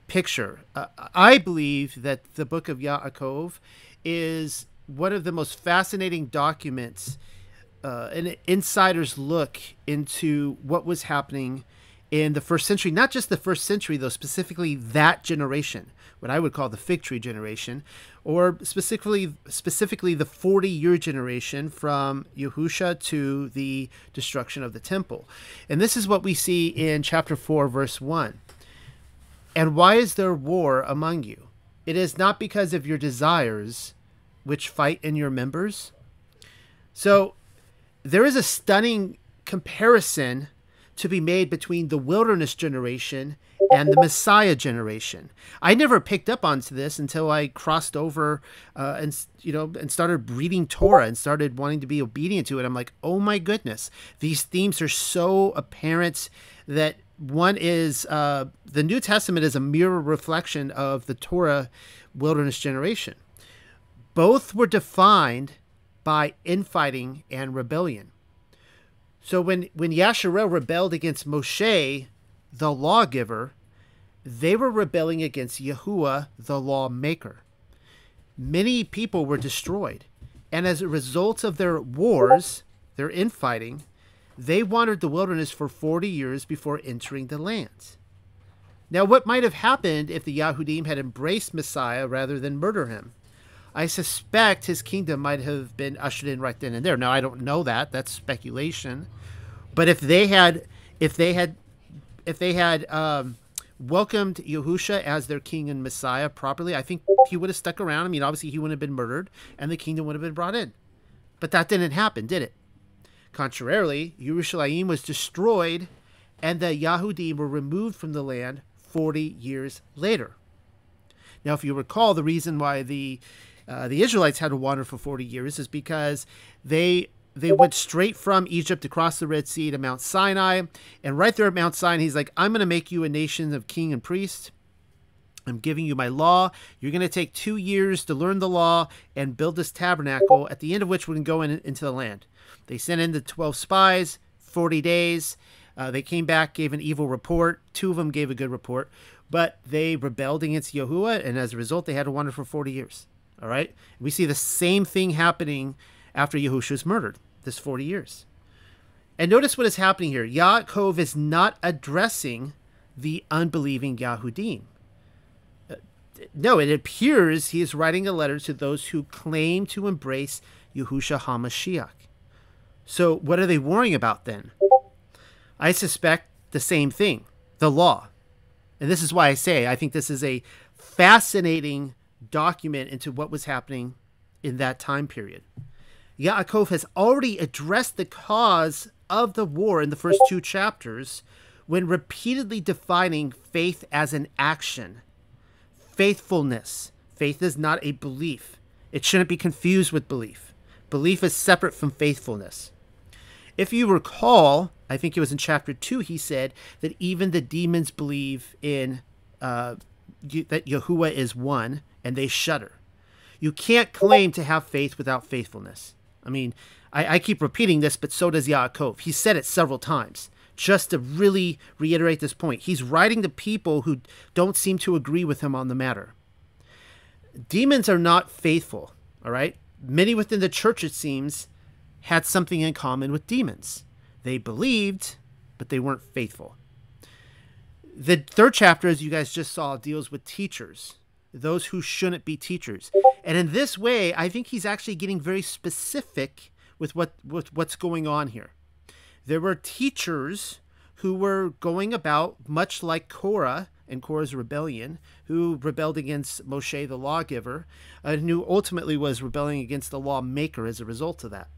picture. Uh, I believe that the book of Yaakov is one of the most fascinating documents, uh, an insider's look into what was happening in the first century, not just the first century, though, specifically that generation, what I would call the fig tree generation, or specifically specifically the 40 year generation from Yahusha to the destruction of the temple. And this is what we see in chapter 4, verse 1. And why is there war among you? It is not because of your desires which fight in your members. So there is a stunning comparison to be made between the wilderness generation and the Messiah generation. I never picked up onto this until I crossed over uh, and you know and started reading Torah and started wanting to be obedient to it. I'm like, oh my goodness, these themes are so apparent that one is uh, the New Testament is a mirror reflection of the Torah wilderness generation. Both were defined by infighting and rebellion. So when when Yashar'el rebelled against Moshe, the lawgiver, they were rebelling against Yahuwah, the lawmaker. Many people were destroyed, and as a result of their wars, their infighting, they wandered the wilderness for 40 years before entering the land. Now, what might have happened if the Yahudim had embraced Messiah rather than murder him? I suspect his kingdom might have been ushered in right then and there. Now I don't know that; that's speculation. But if they had, if they had, if they had um, welcomed Yahusha as their king and Messiah properly, I think he would have stuck around. I mean, obviously he wouldn't have been murdered, and the kingdom would have been brought in. But that didn't happen, did it? Contrarily, Yerushalayim was destroyed, and the Yahudim were removed from the land 40 years later. Now, if you recall, the reason why the uh, the Israelites had to wander for 40 years is because they they went straight from Egypt across the Red Sea to Mount Sinai. And right there at Mount Sinai, he's like, I'm going to make you a nation of king and priest. I'm giving you my law. You're going to take two years to learn the law and build this tabernacle, at the end of which we can go in, into the land. They sent in the 12 spies, 40 days. Uh, they came back, gave an evil report. Two of them gave a good report, but they rebelled against Yahuwah, and as a result, they had to wander for 40 years. All right. We see the same thing happening after Yahushua is murdered, this 40 years. And notice what is happening here. Yaakov is not addressing the unbelieving Yahudim. Uh, no, it appears he is writing a letter to those who claim to embrace Yahusha HaMashiach. So what are they worrying about then? I suspect the same thing, the law. And this is why I say I think this is a fascinating document into what was happening in that time period. Yaakov has already addressed the cause of the war in the first two chapters when repeatedly defining faith as an action. Faithfulness. Faith is not a belief. It shouldn't be confused with belief. Belief is separate from faithfulness. If you recall, I think it was in chapter 2, he said that even the demons believe in uh, that Yahuwah is one and they shudder. You can't claim to have faith without faithfulness. I mean, I, I keep repeating this, but so does Yaakov. He said it several times just to really reiterate this point. He's writing to people who don't seem to agree with him on the matter. Demons are not faithful, all right? Many within the church, it seems, had something in common with demons. They believed, but they weren't faithful. The third chapter, as you guys just saw, deals with teachers those who shouldn't be teachers. And in this way, I think he's actually getting very specific with what with what's going on here. There were teachers who were going about much like Korah and Korah's rebellion, who rebelled against Moshe the lawgiver, and who ultimately was rebelling against the lawmaker as a result of that.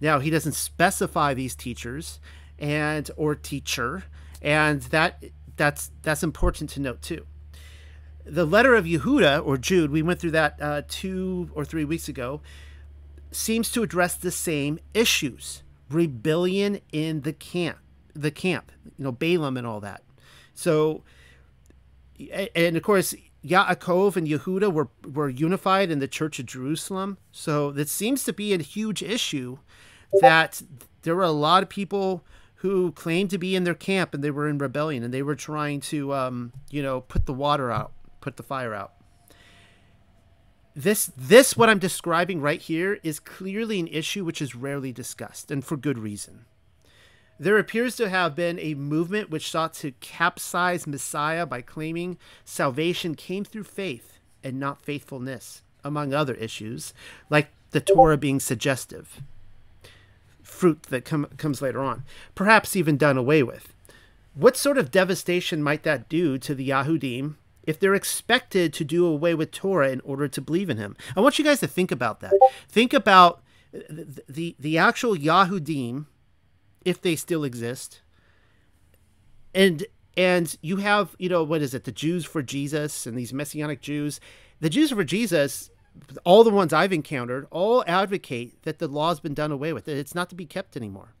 Now he doesn't specify these teachers and or teacher, and that that's that's important to note too The letter of Yehuda or Jude, we went through that uh, two or three weeks ago, seems to address the same issues: rebellion in the camp, the camp, you know, Balaam and all that. So, and of course, Yaakov and Yehuda were were unified in the Church of Jerusalem. So that seems to be a huge issue that there were a lot of people who claimed to be in their camp and they were in rebellion and they were trying to um, you know put the water out put the fire out this this what i'm describing right here is clearly an issue which is rarely discussed and for good reason there appears to have been a movement which sought to capsize messiah by claiming salvation came through faith and not faithfulness among other issues like the torah being suggestive fruit that com- comes later on, perhaps even done away with. What sort of devastation might that do to the Yahudim if they're expected to do away with Torah in order to believe in Him? I want you guys to think about that. Think about the the, the actual Yahudim, if they still exist, and and you have you know what is it the Jews for Jesus and these Messianic Jews. The Jews for Jesus all the ones I've encountered all advocate that the law's been done away with. That it's not to be kept anymore.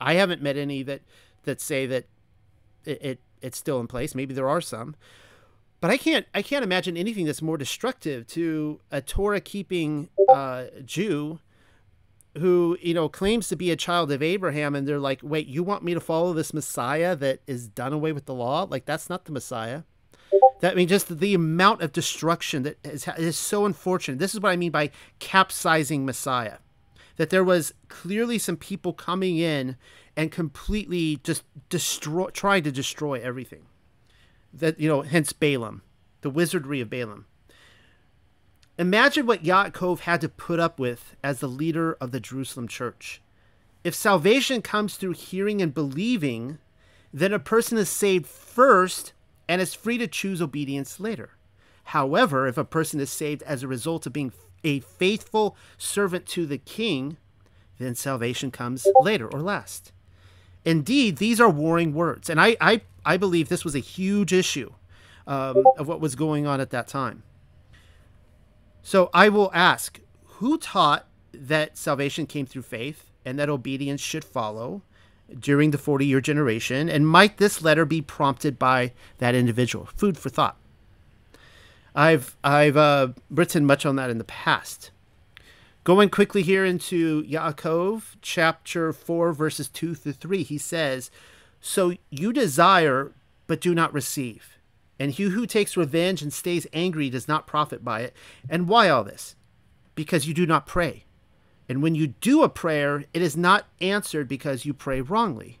I haven't met any that that say that it, it it's still in place. Maybe there are some, but I can't I can't imagine anything that's more destructive to a Torah keeping uh, Jew who you know claims to be a child of Abraham, and they're like, wait, you want me to follow this Messiah that is done away with the law? Like that's not the Messiah. That I mean, just the amount of destruction that is, is so unfortunate. This is what I mean by capsizing Messiah. That there was clearly some people coming in and completely just destroy, trying to destroy everything. That you know, hence Balaam, the wizardry of Balaam. Imagine what Yaakov had to put up with as the leader of the Jerusalem church. If salvation comes through hearing and believing, then a person is saved first and is free to choose obedience later. However, if a person is saved as a result of being a faithful servant to the king, then salvation comes later or last. Indeed, these are warring words. And I, I, I believe this was a huge issue um, of what was going on at that time. So I will ask who taught that salvation came through faith and that obedience should follow? during the 40 year generation? And might this letter be prompted by that individual? Food for thought. I've, I've uh, written much on that in the past. Going quickly here into Yaakov, chapter 4, verses 2 through 3, he says, So you desire, but do not receive. And he who takes revenge and stays angry does not profit by it. And why all this? Because you do not pray. And when you do a prayer, it is not answered because you pray wrongly.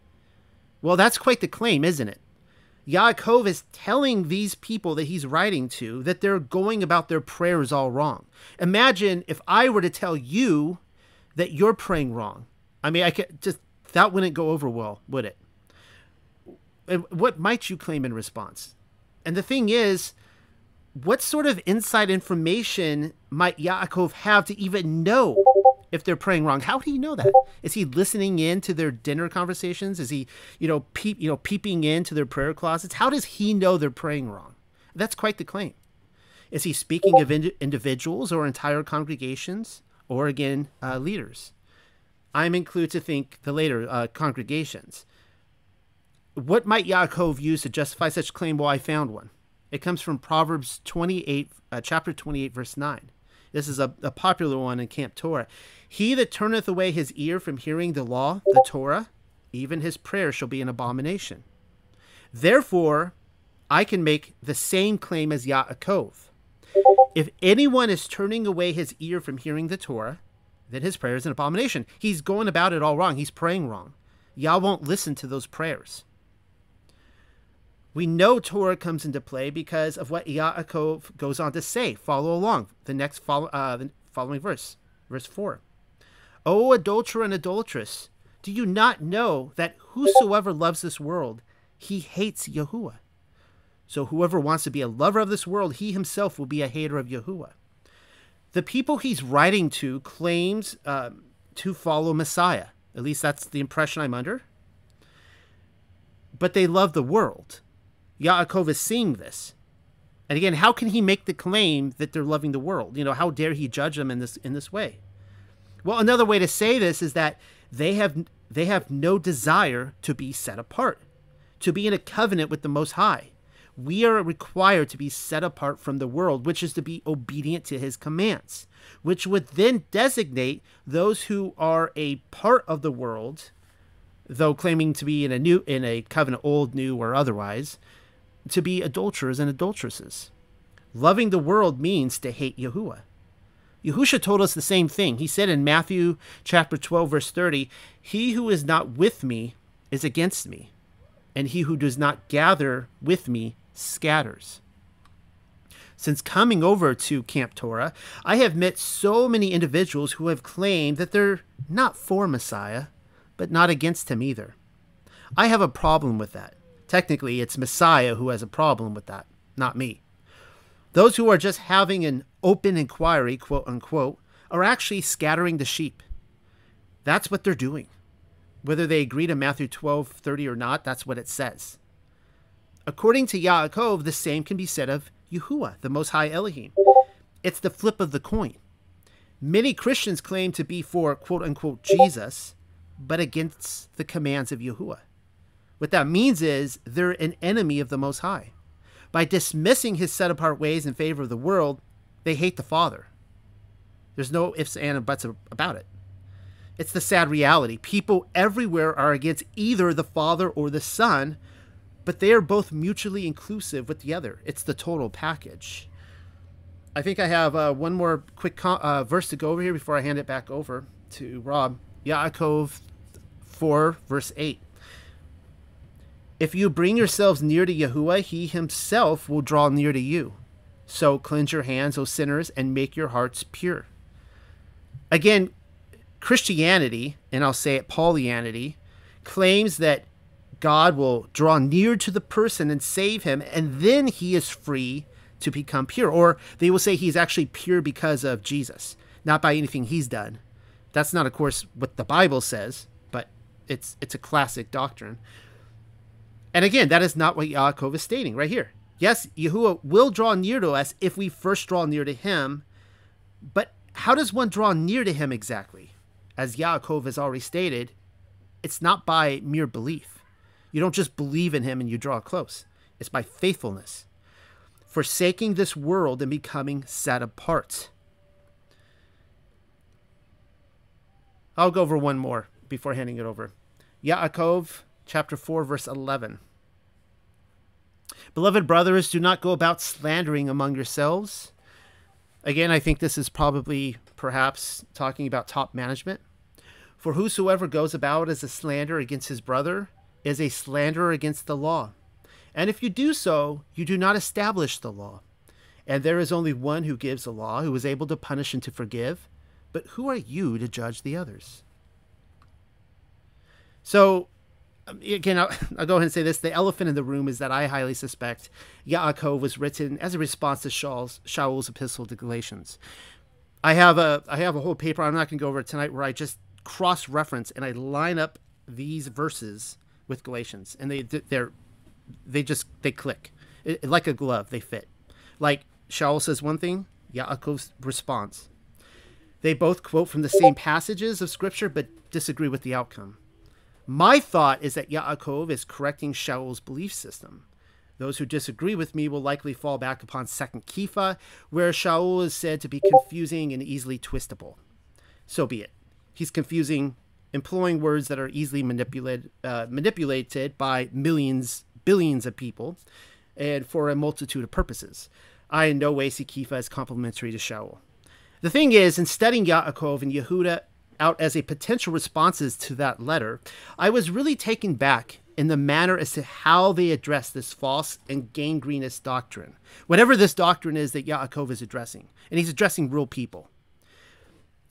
Well, that's quite the claim, isn't it? Yaakov is telling these people that he's writing to that they're going about their prayers all wrong. Imagine if I were to tell you that you're praying wrong. I mean, I could just that wouldn't go over well, would it? What might you claim in response? And the thing is, what sort of inside information might Yaakov have to even know if they're praying wrong. How would he know that? Is he listening in to their dinner conversations? Is he, you know, peep, you know, peeping into their prayer closets? How does he know they're praying wrong? That's quite the claim. Is he speaking of ind- individuals or entire congregations, or again, uh, leaders? I'm inclined to think the later uh, congregations. What might Yaakov use to justify such claim? Well, I found one. It comes from Proverbs 28, uh, chapter 28, verse 9. This is a, a popular one in Camp Torah. He that turneth away his ear from hearing the law, the Torah, even his prayer shall be an abomination. Therefore, I can make the same claim as Yaakov. If anyone is turning away his ear from hearing the Torah, then his prayer is an abomination. He's going about it all wrong. He's praying wrong. Yah won't listen to those prayers. We know Torah comes into play because of what Yaakov goes on to say. Follow along. The next follow, uh, the following verse, verse 4. O adulterer and adulteress, do you not know that whosoever loves this world, he hates Yahuwah? So whoever wants to be a lover of this world, he himself will be a hater of Yahuwah. The people he's writing to claims um, to follow Messiah. At least that's the impression I'm under. But they love the world. Yaakov is seeing this. And again, how can he make the claim that they're loving the world? You know, how dare he judge them in this in this way? Well, another way to say this is that they have they have no desire to be set apart, to be in a covenant with the Most High. We are required to be set apart from the world, which is to be obedient to his commands, which would then designate those who are a part of the world, though claiming to be in a new in a covenant old, new, or otherwise, to be adulterers and adulteresses. Loving the world means to hate Yahuwah. Yahusha told us the same thing. He said in Matthew chapter 12, verse 30, He who is not with me is against me, and he who does not gather with me scatters. Since coming over to Camp Torah, I have met so many individuals who have claimed that they're not for Messiah, but not against him either. I have a problem with that. Technically, it's Messiah who has a problem with that, not me. Those who are just having an open inquiry, quote unquote, are actually scattering the sheep. That's what they're doing. Whether they agree to Matthew 12 30 or not, that's what it says. According to Yaakov, the same can be said of Yahuwah, the Most High Elohim. It's the flip of the coin. Many Christians claim to be for quote unquote Jesus, but against the commands of Yahuwah. What that means is they're an enemy of the Most High. By dismissing his set apart ways in favor of the world, they hate the Father. There's no ifs, and buts about it. It's the sad reality. People everywhere are against either the Father or the Son, but they are both mutually inclusive with the other. It's the total package. I think I have uh, one more quick uh, verse to go over here before I hand it back over to Rob. Yaakov 4, verse 8. If you bring yourselves near to Yahuwah, he himself will draw near to you. So cleanse your hands, O sinners, and make your hearts pure. Again, Christianity, and I'll say it Paulianity, claims that God will draw near to the person and save him, and then he is free to become pure. Or they will say he's actually pure because of Jesus, not by anything he's done. That's not, of course, what the Bible says, but it's it's a classic doctrine. And again, that is not what Yaakov is stating right here. Yes, Yahuwah will draw near to us if we first draw near to him, but how does one draw near to him exactly? As Yaakov has already stated, it's not by mere belief. You don't just believe in him and you draw close. It's by faithfulness, forsaking this world and becoming set apart. I'll go over one more before handing it over. Yaakov chapter 4 verse 11. Beloved brothers, do not go about slandering among yourselves. Again, I think this is probably perhaps talking about top management. For whosoever goes about as a slander against his brother is a slanderer against the law. And if you do so, you do not establish the law. And there is only one who gives the law, who is able to punish and to forgive. But who are you to judge the others? So, again, I'll, I'll, go ahead and say this. The elephant in the room is that I highly suspect Yaakov was written as a response to Shaul's, Shaul's epistle to Galatians. I have a I have a whole paper. I'm not going to go over tonight, where I just cross reference and I line up these verses with Galatians, and they they're they just they click it, like a glove. They fit. Like Shaul says one thing, Yaakov's response. They both quote from the same passages of Scripture, but disagree with the outcome. My thought is that Yaakov is correcting Shaul's belief system. Those who disagree with me will likely fall back upon Second Kepha, where Shaul is said to be confusing and easily twistable. So be it. He's confusing, employing words that are easily manipulated, uh, manipulated by millions, billions of people, and for a multitude of purposes. I in no way see Kepha as complimentary to Shaul. The thing is, in studying Yaakov and Yehuda out as a potential responses to that letter, I was really taken back in the manner as to how they address this false and gangrenous doctrine, whatever this doctrine is that Yaakov is addressing, and he's addressing real people.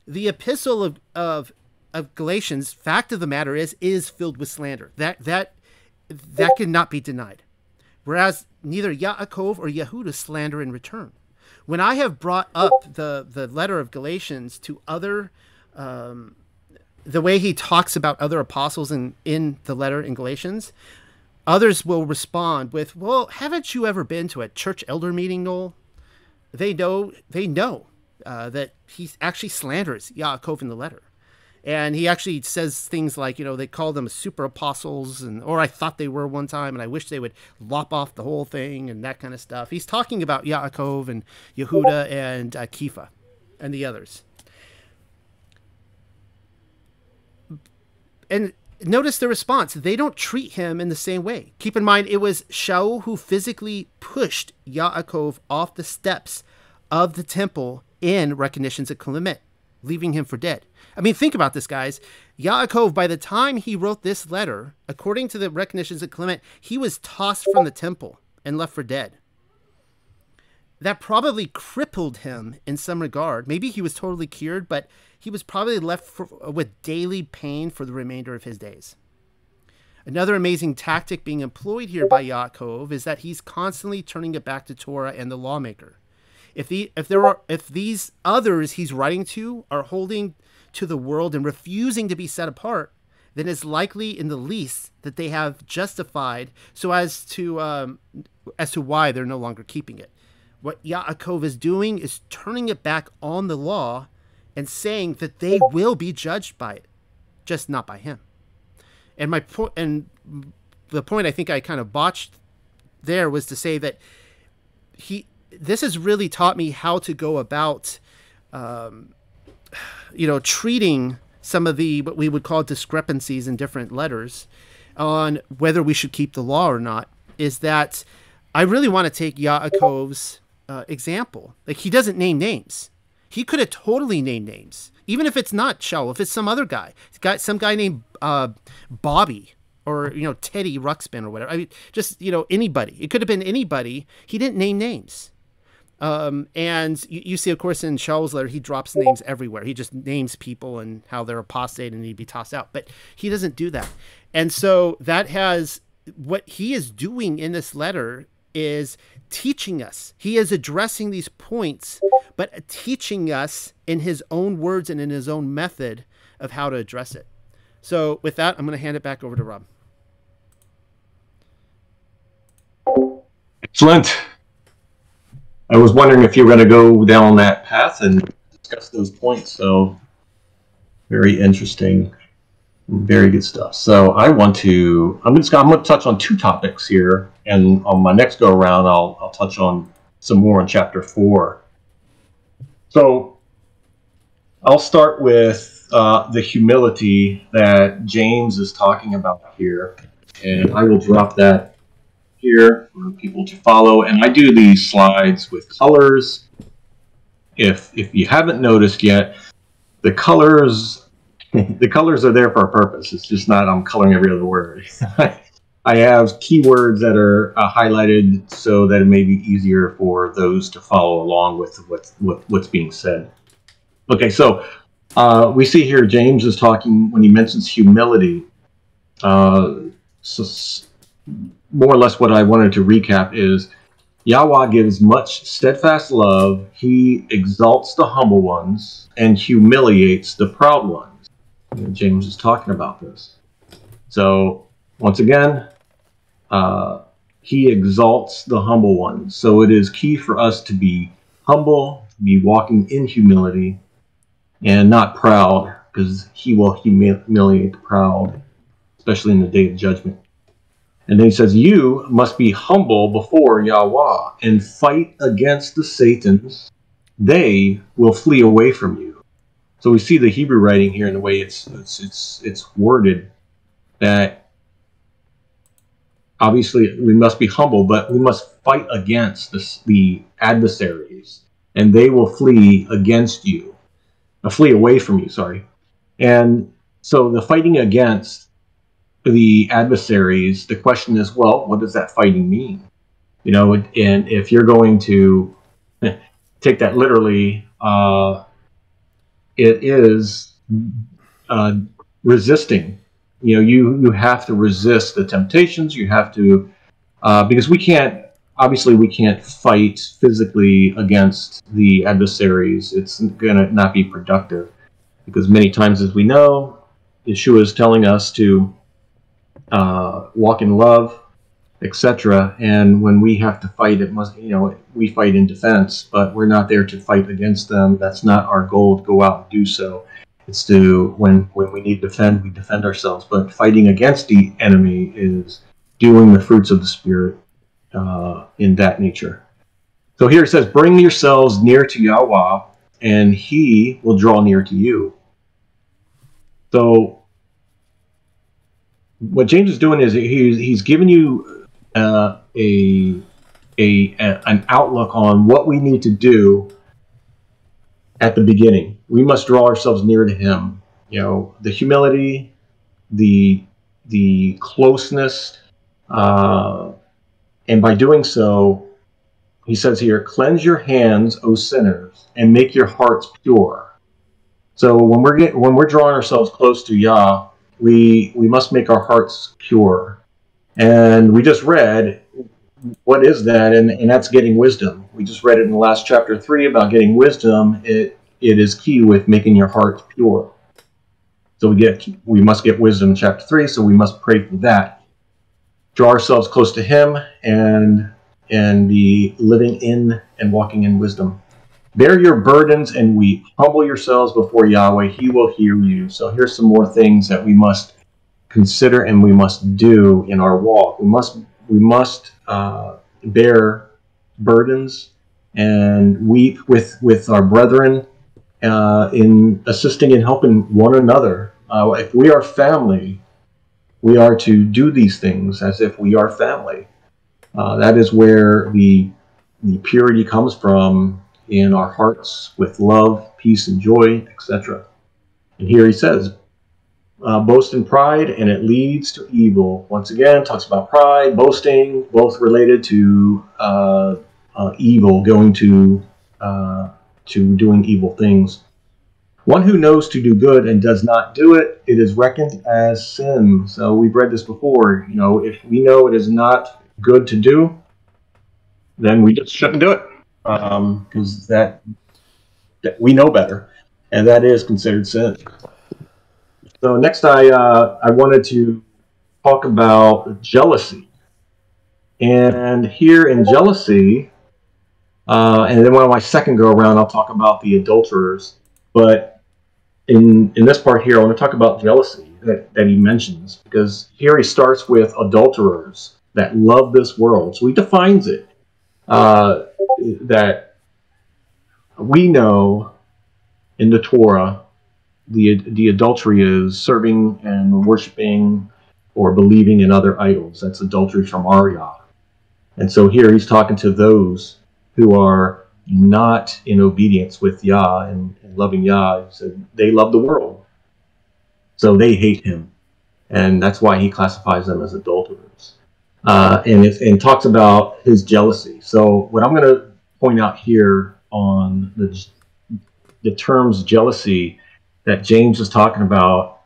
The epistle of, of of Galatians, fact of the matter is, is filled with slander. That that that cannot be denied. Whereas neither Yaakov or Yehuda slander in return. When I have brought up the the letter of Galatians to other um, the way he talks about other apostles in, in the letter in Galatians, Others will respond with, "Well, haven't you ever been to a church elder meeting, Noel?" They know they know uh, that he actually slanders Yaakov in the letter, and he actually says things like, you know, they call them super apostles, and or I thought they were one time, and I wish they would lop off the whole thing, and that kind of stuff. He's talking about Yaakov and Yehuda and uh, and the others. And notice the response. They don't treat him in the same way. Keep in mind, it was Shaul who physically pushed Yaakov off the steps of the temple in recognitions of Clement, leaving him for dead. I mean, think about this, guys. Yaakov, by the time he wrote this letter, according to the recognitions of Clement, he was tossed from the temple and left for dead. That probably crippled him in some regard. Maybe he was totally cured, but he was probably left for, with daily pain for the remainder of his days. Another amazing tactic being employed here by Yaakov is that he's constantly turning it back to Torah and the lawmaker. If the if there are if these others he's writing to are holding to the world and refusing to be set apart, then it's likely in the least that they have justified so as to um, as to why they're no longer keeping it. What Yaakov is doing is turning it back on the law and saying that they will be judged by it, just not by him. And my point, and the point I think I kind of botched there was to say that he, this has really taught me how to go about, um, you know, treating some of the what we would call discrepancies in different letters on whether we should keep the law or not. Is that I really want to take Yaakov's uh, example. Like he doesn't name names he could have totally named names, even if it's not Shaul, if it's some other guy, got some guy named uh, Bobby or you know Teddy Ruxpin or whatever. I mean, just you know anybody. It could have been anybody. He didn't name names. Um, and you, you, see, of course, in Shaul's letter, he drops names everywhere. He just names people and how they're apostate and to be tossed out. But he doesn't do that. And so that has what he is doing in this letter is teaching us. He is addressing these points but teaching us in his own words and in his own method of how to address it. So, with that, I'm going to hand it back over to Rob. Excellent. I was wondering if you were going to go down that path and discuss those points. So, very interesting, very good stuff. So, I want to. I'm just. I'm going to touch on two topics here, and on my next go around, I'll I'll touch on some more in chapter four. So I'll start with uh, the humility that James is talking about here, and I will drop that here for people to follow. And I do these slides with colors. If if you haven't noticed yet, the colors the colors are there for a purpose. It's just not I'm coloring every other word. I have keywords that are uh, highlighted so that it may be easier for those to follow along with what's, what, what's being said. Okay, so uh, we see here James is talking when he mentions humility. Uh, so more or less what I wanted to recap is Yahweh gives much steadfast love. He exalts the humble ones and humiliates the proud ones. James is talking about this. So once again, uh, he exalts the humble one. So it is key for us to be humble, be walking in humility, and not proud, because he will humiliate the proud, especially in the day of judgment. And then he says, You must be humble before Yahweh and fight against the Satans. They will flee away from you. So we see the Hebrew writing here in the way it's it's it's, it's worded that obviously we must be humble, but we must fight against the, the adversaries, and they will flee against you, uh, flee away from you. Sorry, and so the fighting against the adversaries. The question is, well, what does that fighting mean? You know, and if you're going to take that literally, uh, it is uh, resisting. You know you you have to resist the temptations. You have to uh, because we can't obviously we can't fight physically against the adversaries. It's going to not be productive. Because many times as we know yeshua is telling us to uh, walk in love etc. And when we have to fight, it must you know we fight in defense, but we're not there to fight against them. That's not our goal to go out and do so. It's to when when we need to defend, we defend ourselves. But fighting against the enemy is doing the fruits of the spirit uh, in that nature. So here it says, "Bring yourselves near to Yahweh, and He will draw near to you." So what James is doing is he's he's giving you uh, a, a a an outlook on what we need to do at the beginning. We must draw ourselves near to Him. You know, the humility, the the closeness, uh, and by doing so, he says here, "Cleanse your hands, O sinners, and make your hearts pure." So when we're get, when we're drawing ourselves close to Yah, we we must make our hearts pure. And we just read what is that? And, and that's getting wisdom. We just read it in the last chapter three about getting wisdom. It it is key with making your heart pure. So we get we must get wisdom in chapter three. So we must pray for that. Draw ourselves close to Him and and be living in and walking in wisdom. Bear your burdens and weep. Humble yourselves before Yahweh. He will hear you. So here's some more things that we must consider and we must do in our walk. We must we must uh, bear burdens and weep with with our brethren uh, in assisting and helping one another. Uh, if we are family, we are to do these things as if we are family. Uh, that is where the the purity comes from in our hearts with love, peace, and joy, etc. And here he says, uh, boast in pride, and it leads to evil. Once again, talks about pride, boasting, both related to uh, uh, evil, going to uh, to doing evil things. One who knows to do good and does not do it, it is reckoned as sin. So we've read this before. You know, if we know it is not good to do, then we just shouldn't do it because um, that, that we know better, and that is considered sin. So next, I uh, I wanted to talk about jealousy, and here in jealousy, uh, and then when my second go around, I'll talk about the adulterers. But in in this part here, I want to talk about jealousy that, that he mentions because here he starts with adulterers that love this world. So he defines it. Uh, that we know in the Torah the the adultery is serving and worshiping or believing in other idols. That's adultery from Arya. And so here he's talking to those who are not in obedience with Yah and, and loving Yah. Said they love the world. So they hate him. And that's why he classifies them as adulterers. Uh, and, it, and talks about his jealousy. So what I'm going to point out here on the, the terms jealousy that James is talking about,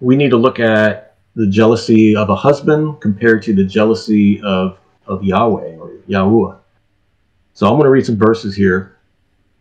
we need to look at the jealousy of a husband compared to the jealousy of, of Yahweh or Yahuwah. So I'm going to read some verses here.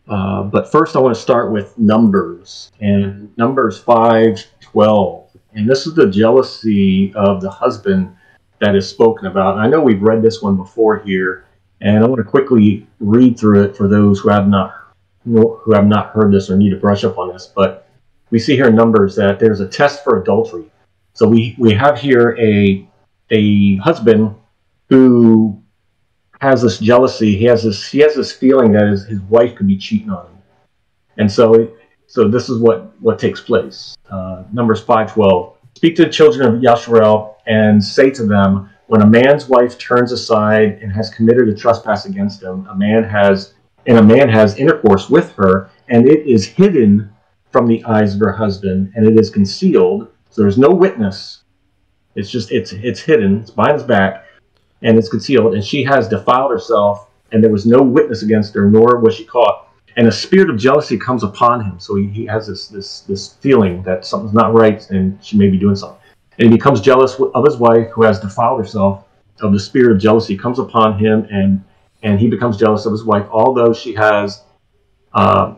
Uh, but first, I want to start with Numbers and Numbers 5 12. And this is the jealousy of the husband that is spoken about. And I know we've read this one before here, and I want to quickly read through it for those who have not who have not heard this or need to brush up on this. But we see here in Numbers that there's a test for adultery. So we, we have here a a husband who has this jealousy. He has this he has this feeling that his, his wife could be cheating on him, and so so this is what what takes place. Uh, Numbers five twelve. Speak to the children of Yashar'el and say to them, when a man's wife turns aside and has committed a trespass against him, a man has and a man has intercourse with her, and it is hidden from the eyes of her husband, and it is concealed, so there's no witness. It's just it's it's hidden, it's behind his back, and it's concealed, and she has defiled herself, and there was no witness against her, nor was she caught. And a spirit of jealousy comes upon him, so he, he has this this this feeling that something's not right, and she may be doing something and he becomes jealous of his wife who has defiled herself. Of the spirit of jealousy comes upon him, and and he becomes jealous of his wife, although she has, uh,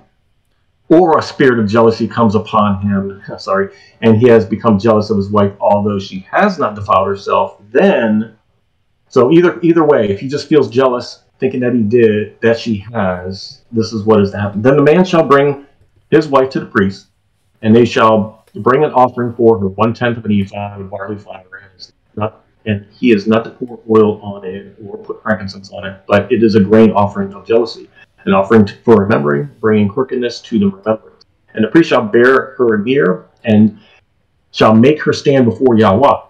or a spirit of jealousy comes upon him. Sorry, and he has become jealous of his wife, although she has not defiled herself. Then So either either way, if he just feels jealous, thinking that he did, that she has, this is what is to happen. Then the man shall bring his wife to the priest, and they shall bring an offering for her, one tenth of an ephah of barley flour, and, and he is not to pour oil on it or put frankincense on it, but it is a grain offering of jealousy, an offering for remembering, bringing crookedness to the remembrance. And the priest shall bear her near, and shall make her stand before Yahweh.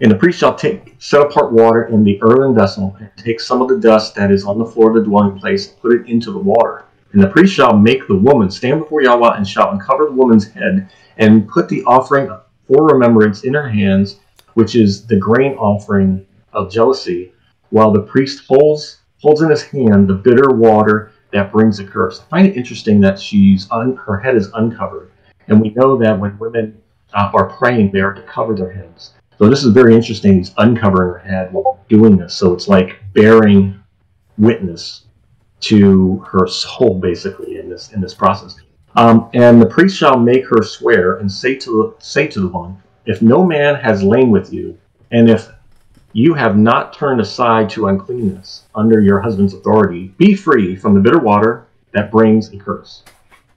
And the priest shall take set apart water in the earthen vessel, and take some of the dust that is on the floor of the dwelling place, and put it into the water. And the priest shall make the woman stand before Yahweh, and shall uncover the woman's head, and put the offering for remembrance in her hands, which is the grain offering of jealousy, while the priest holds holds in his hand the bitter water that brings a curse. I find it interesting that she's un, her head is uncovered, and we know that when women uh, are praying, they are to cover their heads. So this is very interesting. He's uncovering her head while doing this. So it's like bearing witness to her soul, basically, in this in this process. Um, and the priest shall make her swear and say to say to the one, if no man has lain with you, and if you have not turned aside to uncleanness under your husband's authority, be free from the bitter water that brings a curse.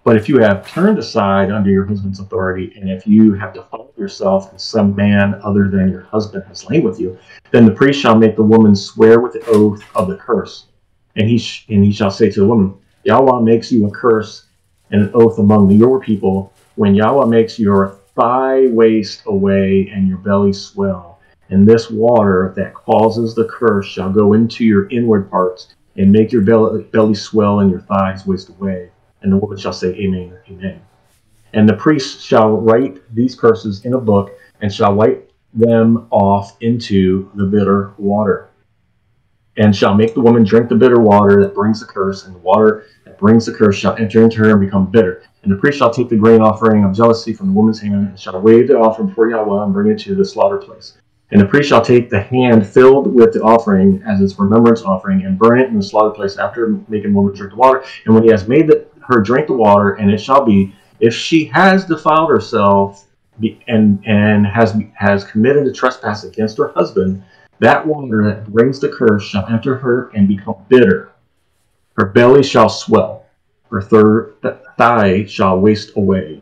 But if you have turned aside under your husband's authority, and if you have defiled yourself, and some man other than your husband has lain with you, then the priest shall make the woman swear with the oath of the curse, and he sh- and he shall say to the woman, Yahweh makes you a curse and an oath among your people when Yahweh makes your thigh waste away and your belly swell. And this water that causes the curse shall go into your inward parts and make your belly, belly swell and your thighs waste away. And the woman shall say, Amen, Amen. And the priest shall write these curses in a book and shall wipe them off into the bitter water. And shall make the woman drink the bitter water that brings the curse, and the water that brings the curse shall enter into her and become bitter. And the priest shall take the grain offering of jealousy from the woman's hand, and shall wave the offering before Yahweh and bring it to the slaughter place. And the priest shall take the hand filled with the offering as its remembrance offering, and burn it in the slaughter place after making woman drink the water. And when he has made the, her drink the water, and it shall be, if she has defiled herself and and has has committed a trespass against her husband, that water that brings the curse shall enter her and become bitter. Her belly shall swell, her third thigh shall waste away,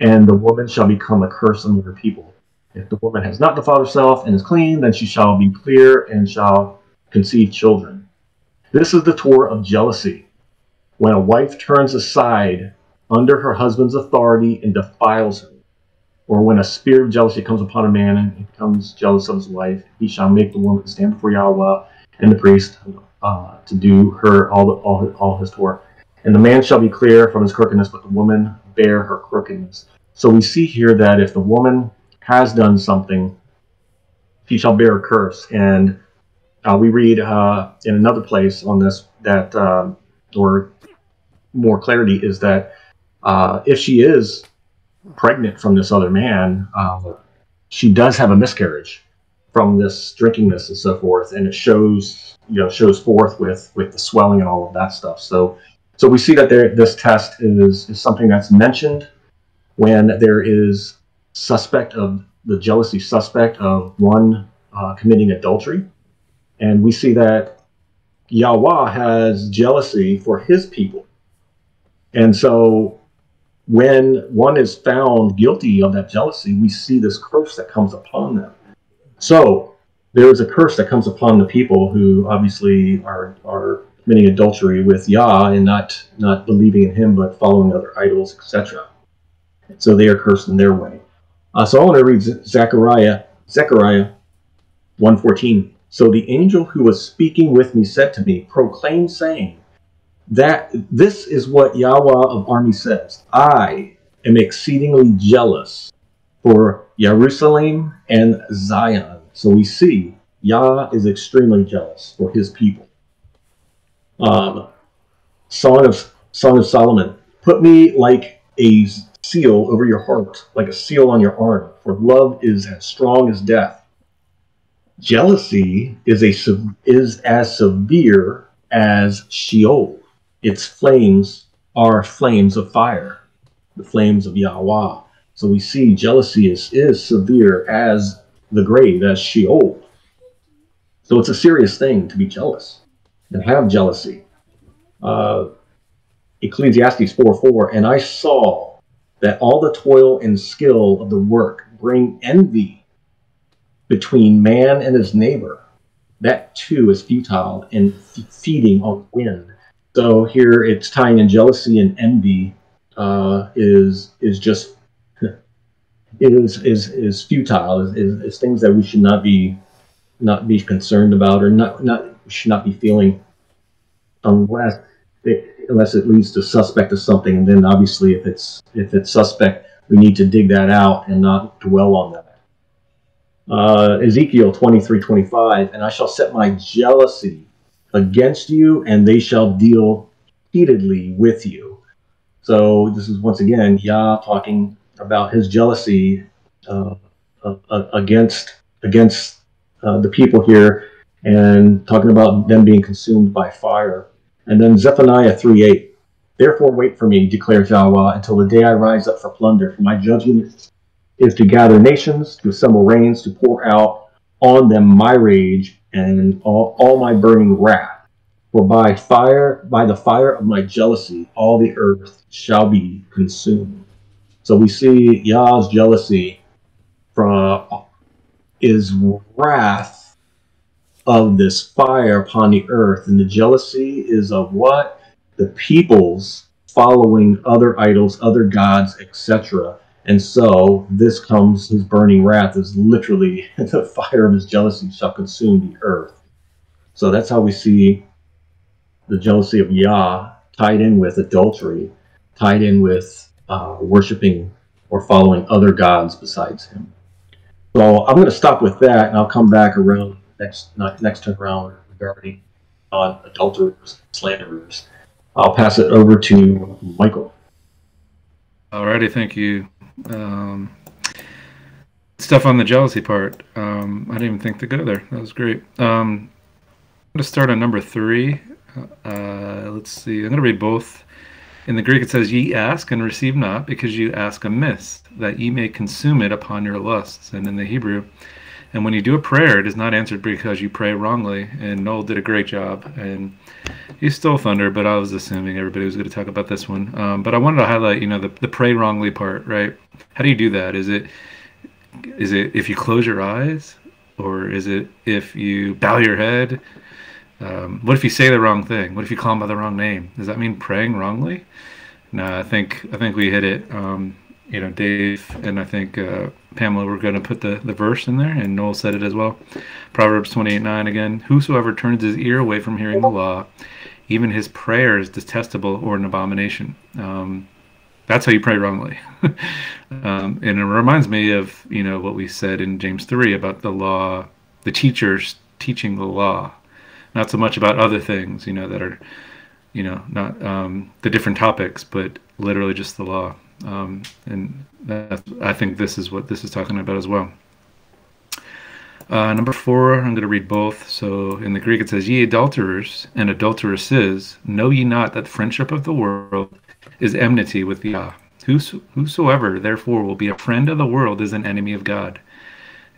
and the woman shall become a curse among her people. If the woman has not defiled herself and is clean, then she shall be clear and shall conceive children. This is the Torah of jealousy. When a wife turns aside under her husband's authority and defiles her, or when a spirit of jealousy comes upon a man and he becomes jealous of his wife, he shall make the woman stand before Yahweh and the priest uh, to do her all, the, all, all his Torah. And the man shall be clear from his crookedness, but the woman bear her crookedness. So we see here that if the woman has done something, she shall bear a curse. And uh, we read uh, in another place on this that, or more clarity, is that uh, if she is pregnant from this other man, uh, she does have a miscarriage from this drinking this and so forth, and it shows you know shows forth with with the swelling and all of that stuff. So so we see that there this test is is something that's mentioned when there is suspect of the jealousy suspect of one uh, committing adultery, and we see that Yahweh has jealousy for His people, and so when one is found guilty of that jealousy, we see this curse that comes upon them. So there is a curse that comes upon the people who obviously are are committing adultery with Yah and not not believing in Him but following other idols, etc. So they are cursed in their way. Uh, so I want to read Zechariah Zechariah 1:14. So the angel who was speaking with me said to me, Proclaim, saying, that this is what Yahweh of armies says. I am exceedingly jealous for Jerusalem and Zion. So we see Yah is extremely jealous for his people. Um, Song of Song of Solomon. Put me like a seal over your heart, like a seal on your arm, for love is as strong as death. Jealousy is a is as severe as Sheol its flames are flames of fire, the flames of Yahweh. So we see jealousy is, is severe as the grave, as Sheol. So it's a serious thing to be jealous and have jealousy. Uh, Ecclesiastes 4 4, and I saw that all the toil and skill of the work bring envy between man and his neighbor. That too is futile and f- feeding on wind. So here it's tying in jealousy and envy uh, is is just is is is futile. Is, is, is things that we should not be not be concerned about or not not should not be feeling unless it, unless it leads to suspect of something. And then obviously, if it's if it's suspect, we need to dig that out and not dwell on that. Uh, Ezekiel 23, 25, and I shall set my jealousy against you, and they shall deal heatedly with you. So this is once again Yah talking about his jealousy uh, uh, against against uh, the people here, and talking about them being consumed by fire. And then Zephaniah 3 8. Therefore, wait for me, declares Yahweh, until the day I rise up for plunder. For my judgment is to gather nations, to assemble rains, to pour out on them my rage and all, all my burning wrath. For by fire, by the fire of my jealousy, all the earth shall be consumed. So we see Yah's jealousy from is wrath of this fire upon the earth. And the jealousy is of what? The peoples following other idols, other gods, etc. And so this comes, his burning wrath is literally the fire of his jealousy shall consume the earth. So that's how we see the jealousy of Yah tied in with adultery, tied in with uh, worshiping or following other gods besides him. So I'm going to stop with that, and I'll come back around next next turn around regarding on adulterers, slanderers. I'll pass it over to Michael. Alrighty, thank you. Um, stuff on the jealousy part. Um, I didn't even think to go there. That was great. Um, I'm going to start on number three. Uh, let's see. I'm going to read both. In the Greek, it says, Ye ask and receive not, because you ask amiss, that ye may consume it upon your lusts. And in the Hebrew, and when you do a prayer, it is not answered because you pray wrongly. And Noel did a great job. And he stole thunder, but I was assuming everybody was going to talk about this one. Um, but I wanted to highlight, you know, the, the pray wrongly part, right? How do you do that? Is it is it if you close your eyes, or is it if you bow your head? Um, what if you say the wrong thing? What if you call him by the wrong name? Does that mean praying wrongly? No, I think I think we hit it. Um, you know, Dave and I think uh, Pamela were going to put the, the verse in there, and Noel said it as well. Proverbs 28 9 again Whosoever turns his ear away from hearing the law, even his prayer is detestable or an abomination. Um, that's how you pray wrongly. um, and it reminds me of, you know, what we said in James 3 about the law, the teachers teaching the law, not so much about other things, you know, that are, you know, not um, the different topics, but literally just the law. Um, and I think this is what this is talking about as well. Uh, number four, I'm going to read both. So in the Greek it says, Ye adulterers and adulteresses, know ye not that friendship of the world is enmity with Yah? Whosoever therefore will be a friend of the world is an enemy of God.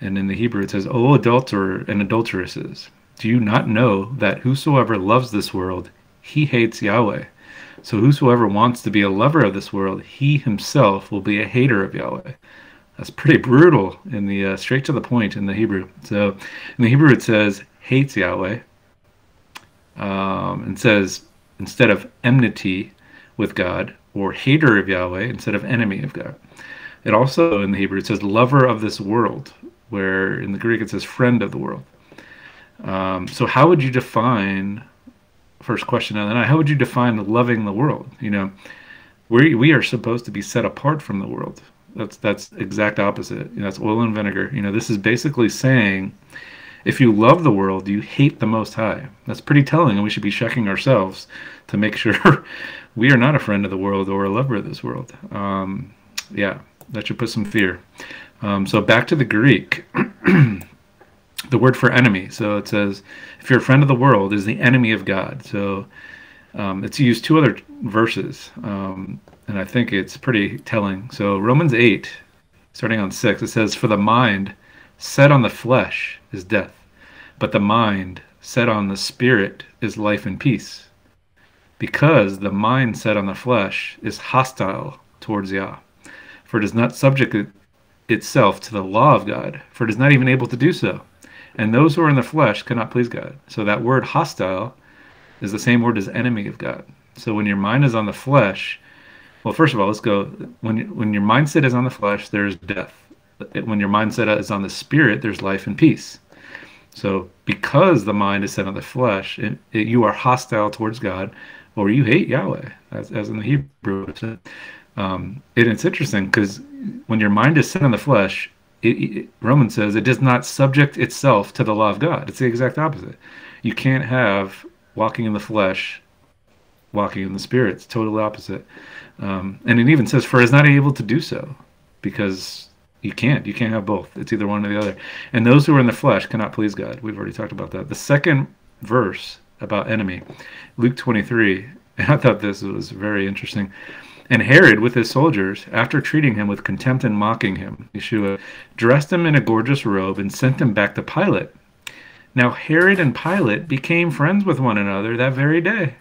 And in the Hebrew it says, O adulterer and adulteresses, do you not know that whosoever loves this world, he hates Yahweh? So whosoever wants to be a lover of this world, he himself will be a hater of Yahweh. That's pretty brutal in the uh, straight to the point in the Hebrew. So in the Hebrew it says hates Yahweh, um, and says instead of enmity with God or hater of Yahweh instead of enemy of God. It also in the Hebrew it says lover of this world, where in the Greek it says friend of the world. Um, so how would you define first question of the night. How would you define loving the world? You know, we we are supposed to be set apart from the world. That's that's exact opposite. You know, that's oil and vinegar. You know, this is basically saying, if you love the world, you hate the Most High. That's pretty telling, and we should be checking ourselves to make sure we are not a friend of the world or a lover of this world. Um, yeah, that should put some fear. Um, so back to the Greek. the word for enemy. So it says, if you're a friend of the world, is the enemy of God. So um, it's used two other verses, um, and I think it's pretty telling. So Romans 8, starting on 6, it says, For the mind set on the flesh is death, but the mind set on the spirit is life and peace. Because the mind set on the flesh is hostile towards Yah. For it is not subject itself to the law of God, for it is not even able to do so. And those who are in the flesh cannot please God. So that word hostile is the same word as enemy of God. So when your mind is on the flesh, well, first of all, let's go. When when your mindset is on the flesh, there's death. When your mindset is on the spirit, there's life and peace. So because the mind is set on the flesh, it, it, you are hostile towards God, or you hate Yahweh, as, as in the Hebrew. Um, and it's interesting because when your mind is set on the flesh, it, it, Romans says it does not subject itself to the law of God. It's the exact opposite. You can't have walking in the flesh, walking in the spirit. It's totally opposite. Um, and it even says, "For is not able to do so," because you can't. You can't have both. It's either one or the other. And those who are in the flesh cannot please God. We've already talked about that. The second verse about enemy, Luke 23. And I thought this was very interesting. And Herod, with his soldiers, after treating him with contempt and mocking him, Yeshua, dressed him in a gorgeous robe and sent him back to Pilate. Now Herod and Pilate became friends with one another that very day.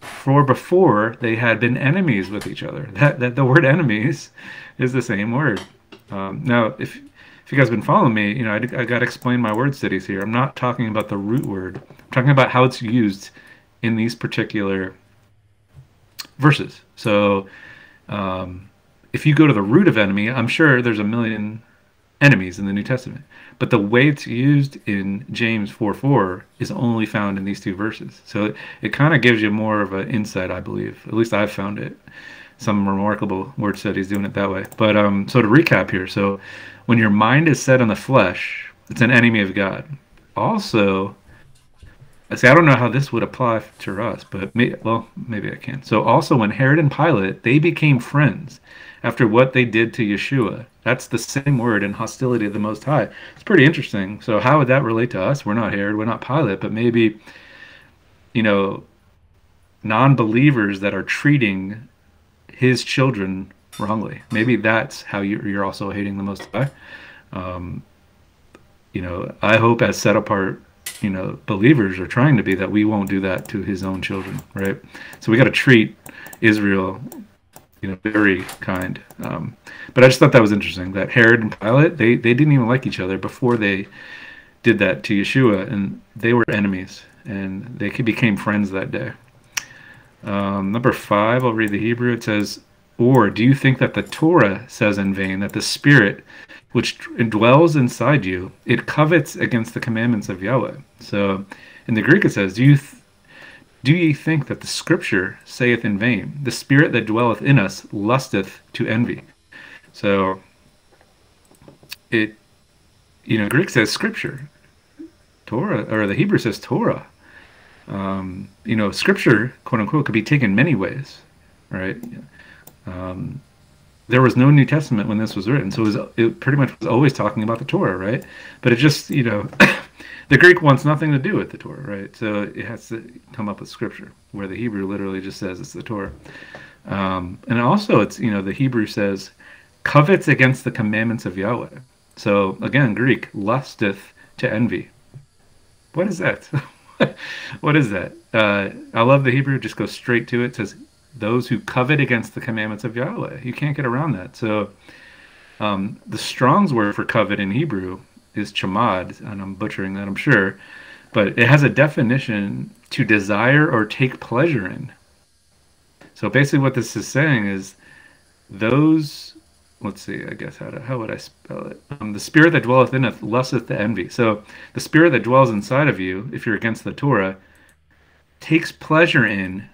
For before they had been enemies with each other. That, that the word enemies is the same word. Um, now, if if you guys have been following me, you know I, I got to explain my word studies here. I'm not talking about the root word. I'm talking about how it's used in these particular verses. So um, if you go to the root of enemy, I'm sure there's a million enemies in the New Testament. But the way it's used in James 4 4 is only found in these two verses. So it, it kind of gives you more of an insight, I believe. At least I've found it. Some remarkable word studies doing it that way. But um, so to recap here so when your mind is set on the flesh, it's an enemy of God. Also, See, I don't know how this would apply to us, but may, well, maybe I can. So also when Herod and Pilate, they became friends after what they did to Yeshua. That's the same word in hostility of the Most High. It's pretty interesting. So how would that relate to us? We're not Herod, we're not Pilate, but maybe, you know, non-believers that are treating his children wrongly. Maybe that's how you're also hating the Most High. Um, you know, I hope as set apart you know believers are trying to be that we won't do that to his own children right? So we got to treat israel you know very kind. Um, but i just thought that was interesting that herod and pilate they, they didn't even like each other before they did that to yeshua and they were enemies and they became friends that day. Um, number five i'll read the hebrew. It says or do you think that the torah says in vain that the spirit which dwells inside you, it covets against the commandments of Yahweh. So in the Greek it says, Do you do ye think that the scripture saith in vain, The spirit that dwelleth in us lusteth to envy? So it you know, Greek says scripture. Torah or the Hebrew says Torah. Um, you know, scripture, quote unquote, could be taken many ways, right? Um, there was no New Testament when this was written, so it, was, it pretty much was always talking about the Torah, right? But it just, you know, the Greek wants nothing to do with the Torah, right? So it has to come up with Scripture, where the Hebrew literally just says it's the Torah. Um, and also, it's you know, the Hebrew says covets against the commandments of Yahweh. So again, Greek lusteth to envy. What is that? what is that? Uh, I love the Hebrew. Just go straight to it. it says those who covet against the commandments of Yahweh. You can't get around that. So um, the Strong's word for covet in Hebrew is chamad, and I'm butchering that, I'm sure, but it has a definition to desire or take pleasure in. So basically, what this is saying is those. Let's see. I guess how to, how would I spell it? Um, the spirit that dwelleth in it lusteth to envy. So the spirit that dwells inside of you, if you're against the Torah, takes pleasure in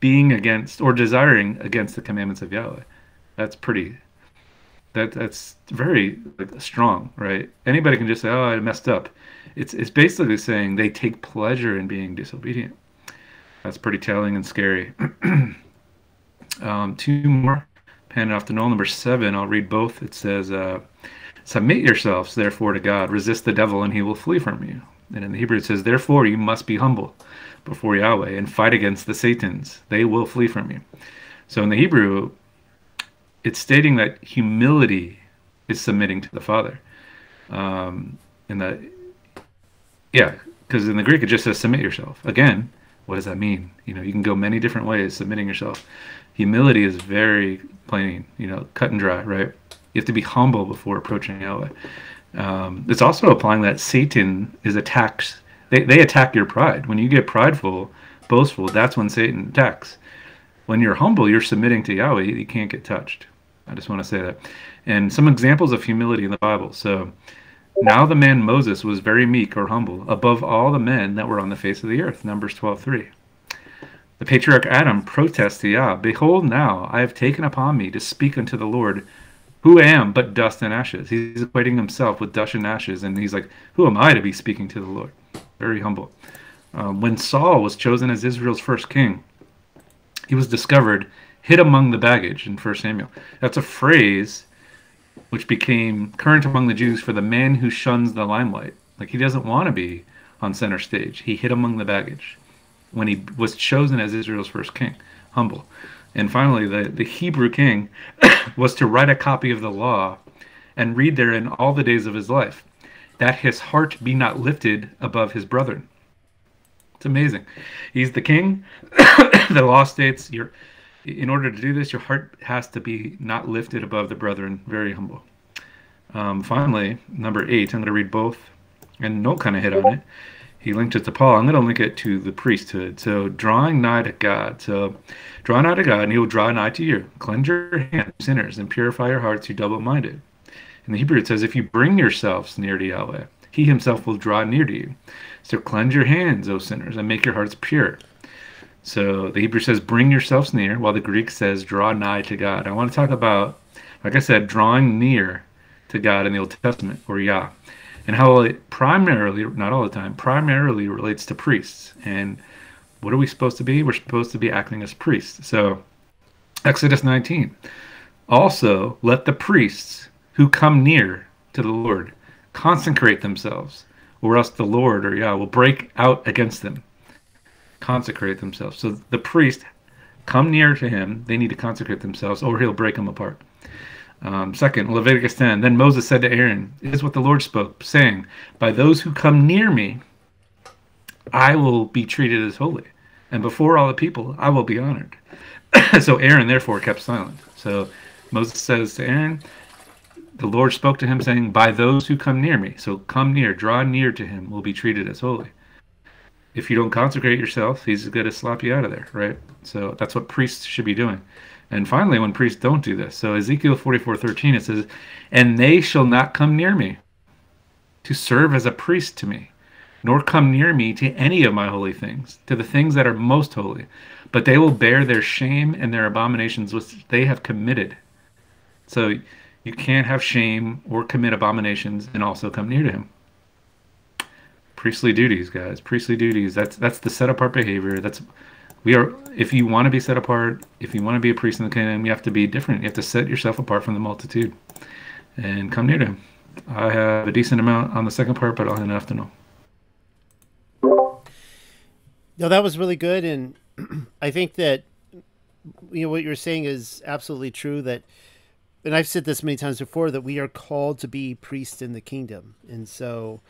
being against or desiring against the commandments of Yahweh. That's pretty. That that's very like, strong, right? Anybody can just say, "Oh, I messed up." It's it's basically saying they take pleasure in being disobedient. That's pretty telling and scary. um, two more. Pan off to Noel number seven. I'll read both. It says, uh, "Submit yourselves, therefore, to God. Resist the devil, and he will flee from you." And in the Hebrew, it says, "Therefore, you must be humble." Before Yahweh and fight against the Satans. They will flee from you. So in the Hebrew, it's stating that humility is submitting to the Father. Um, and that Yeah, because in the Greek it just says submit yourself. Again, what does that mean? You know, you can go many different ways submitting yourself. Humility is very plain, you know, cut and dry, right? You have to be humble before approaching Yahweh. Um, it's also applying that Satan is attacks. They, they attack your pride. When you get prideful, boastful, that's when Satan attacks. When you're humble, you're submitting to Yahweh. You can't get touched. I just want to say that. And some examples of humility in the Bible. So, now the man Moses was very meek or humble above all the men that were on the face of the earth. Numbers 12:3. The patriarch Adam protests to Yah, Behold now, I have taken upon me to speak unto the Lord, who am but dust and ashes. He's equating himself with dust and ashes, and he's like, Who am I to be speaking to the Lord? Very humble. Um, when Saul was chosen as Israel's first king, he was discovered hid among the baggage in 1 Samuel. That's a phrase which became current among the Jews for the man who shuns the limelight. Like he doesn't want to be on center stage. He hid among the baggage when he was chosen as Israel's first king, humble. And finally, the, the Hebrew king was to write a copy of the law and read therein all the days of his life, that his heart be not lifted above his brethren. It's amazing. He's the king. the law states your in order to do this, your heart has to be not lifted above the brethren, very humble. Um, finally, number eight, I'm going to read both, and Noel kind of hit on it. He linked it to Paul. I'm going to link it to the priesthood. So, drawing nigh to God. So, draw nigh to God, and He will draw nigh to you. Cleanse your hands, sinners, and purify your hearts, you double-minded. In the Hebrew, it says, if you bring yourselves near to Yahweh, He Himself will draw near to you. So, cleanse your hands, O sinners, and make your hearts pure. So the Hebrew says, bring yourselves near, while the Greek says, draw nigh to God. I want to talk about, like I said, drawing near to God in the Old Testament, or Yah, and how it primarily, not all the time, primarily relates to priests. And what are we supposed to be? We're supposed to be acting as priests. So, Exodus 19. Also, let the priests who come near to the Lord consecrate themselves, or else the Lord or Yah will break out against them consecrate themselves. So the priest come near to him. They need to consecrate themselves, or he'll break them apart. Um, second, Leviticus 10. Then Moses said to Aaron, "This is what the Lord spoke, saying, By those who come near me, I will be treated as holy, and before all the people, I will be honored." so Aaron therefore kept silent. So Moses says to Aaron, the Lord spoke to him, saying, By those who come near me. So come near, draw near to him, will be treated as holy if you don't consecrate yourself, he's going to slap you out of there, right? So that's what priests should be doing. And finally, when priests don't do this, so Ezekiel 44:13 it says, "And they shall not come near me to serve as a priest to me, nor come near me to any of my holy things, to the things that are most holy, but they will bear their shame and their abominations which they have committed." So you can't have shame or commit abominations and also come near to him priestly duties, guys. Priestly duties. That's that's the set apart behavior. That's we are. If you want to be set apart, if you want to be a priest in the kingdom, you have to be different. You have to set yourself apart from the multitude, and come near to Him. I have a decent amount on the second part, but I'll have enough to know. No, that was really good, and I think that you know what you're saying is absolutely true. That, and I've said this many times before, that we are called to be priests in the kingdom, and so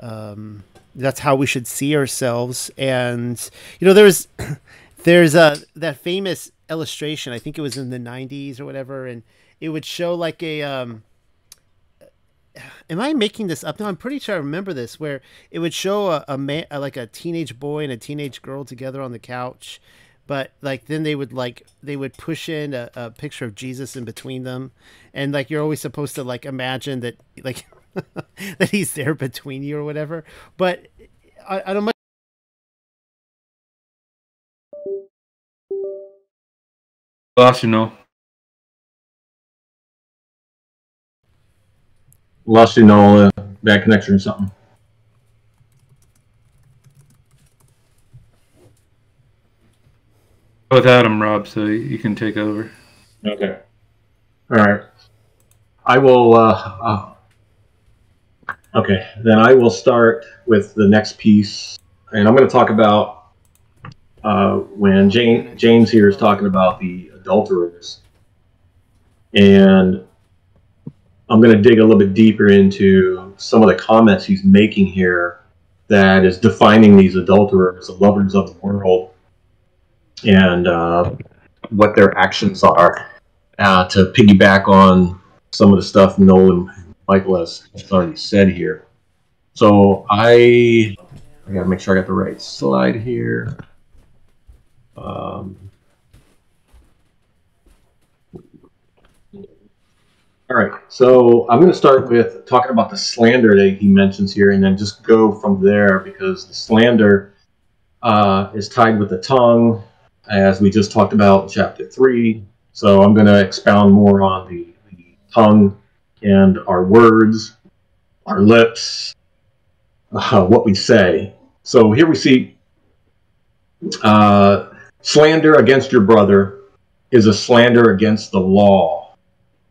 um, that's how we should see ourselves. And you know, there's there's a that famous illustration. I think it was in the '90s or whatever, and it would show like a. Um, am I making this up? No, I'm pretty sure I remember this, where it would show a, a man, like a teenage boy and a teenage girl together on the couch, but like then they would like they would push in a, a picture of Jesus in between them, and like you're always supposed to like imagine that like that he's there between you or whatever. But I, I don't. much Lost you know. Lost you know, uh, bad connection or something. Without him, Rob, so you can take over. Okay. All right. I will. Uh, uh, Okay, then I will start with the next piece, and I'm going to talk about uh, when James, James here is talking about the adulterers, and I'm going to dig a little bit deeper into some of the comments he's making here that is defining these adulterers, the lovers of the world, and uh, what their actions are. Uh, to piggyback on some of the stuff Noel and Michael has already said here. So I, I gotta make sure I got the right slide here. Um, all right, so I'm to start with talking about the slander that he mentions here, and then just go from there because the slander uh, is tied with the tongue, as we just talked about in chapter three. So I'm going to expound more on the, the tongue and our words, our lips, uh, what we say. So here we see uh, slander against your brother is a slander against the law.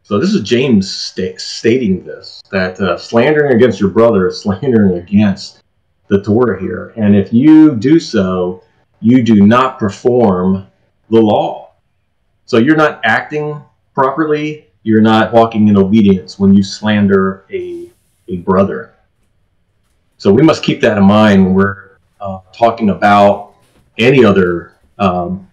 So this is James sta- stating this that uh, slandering against your brother is slandering against the Torah here, and if you do so, you do not perform the law. So you're not acting properly. You're not walking in obedience when you slander a a brother. So we must keep that in mind when we're uh, talking about any other um,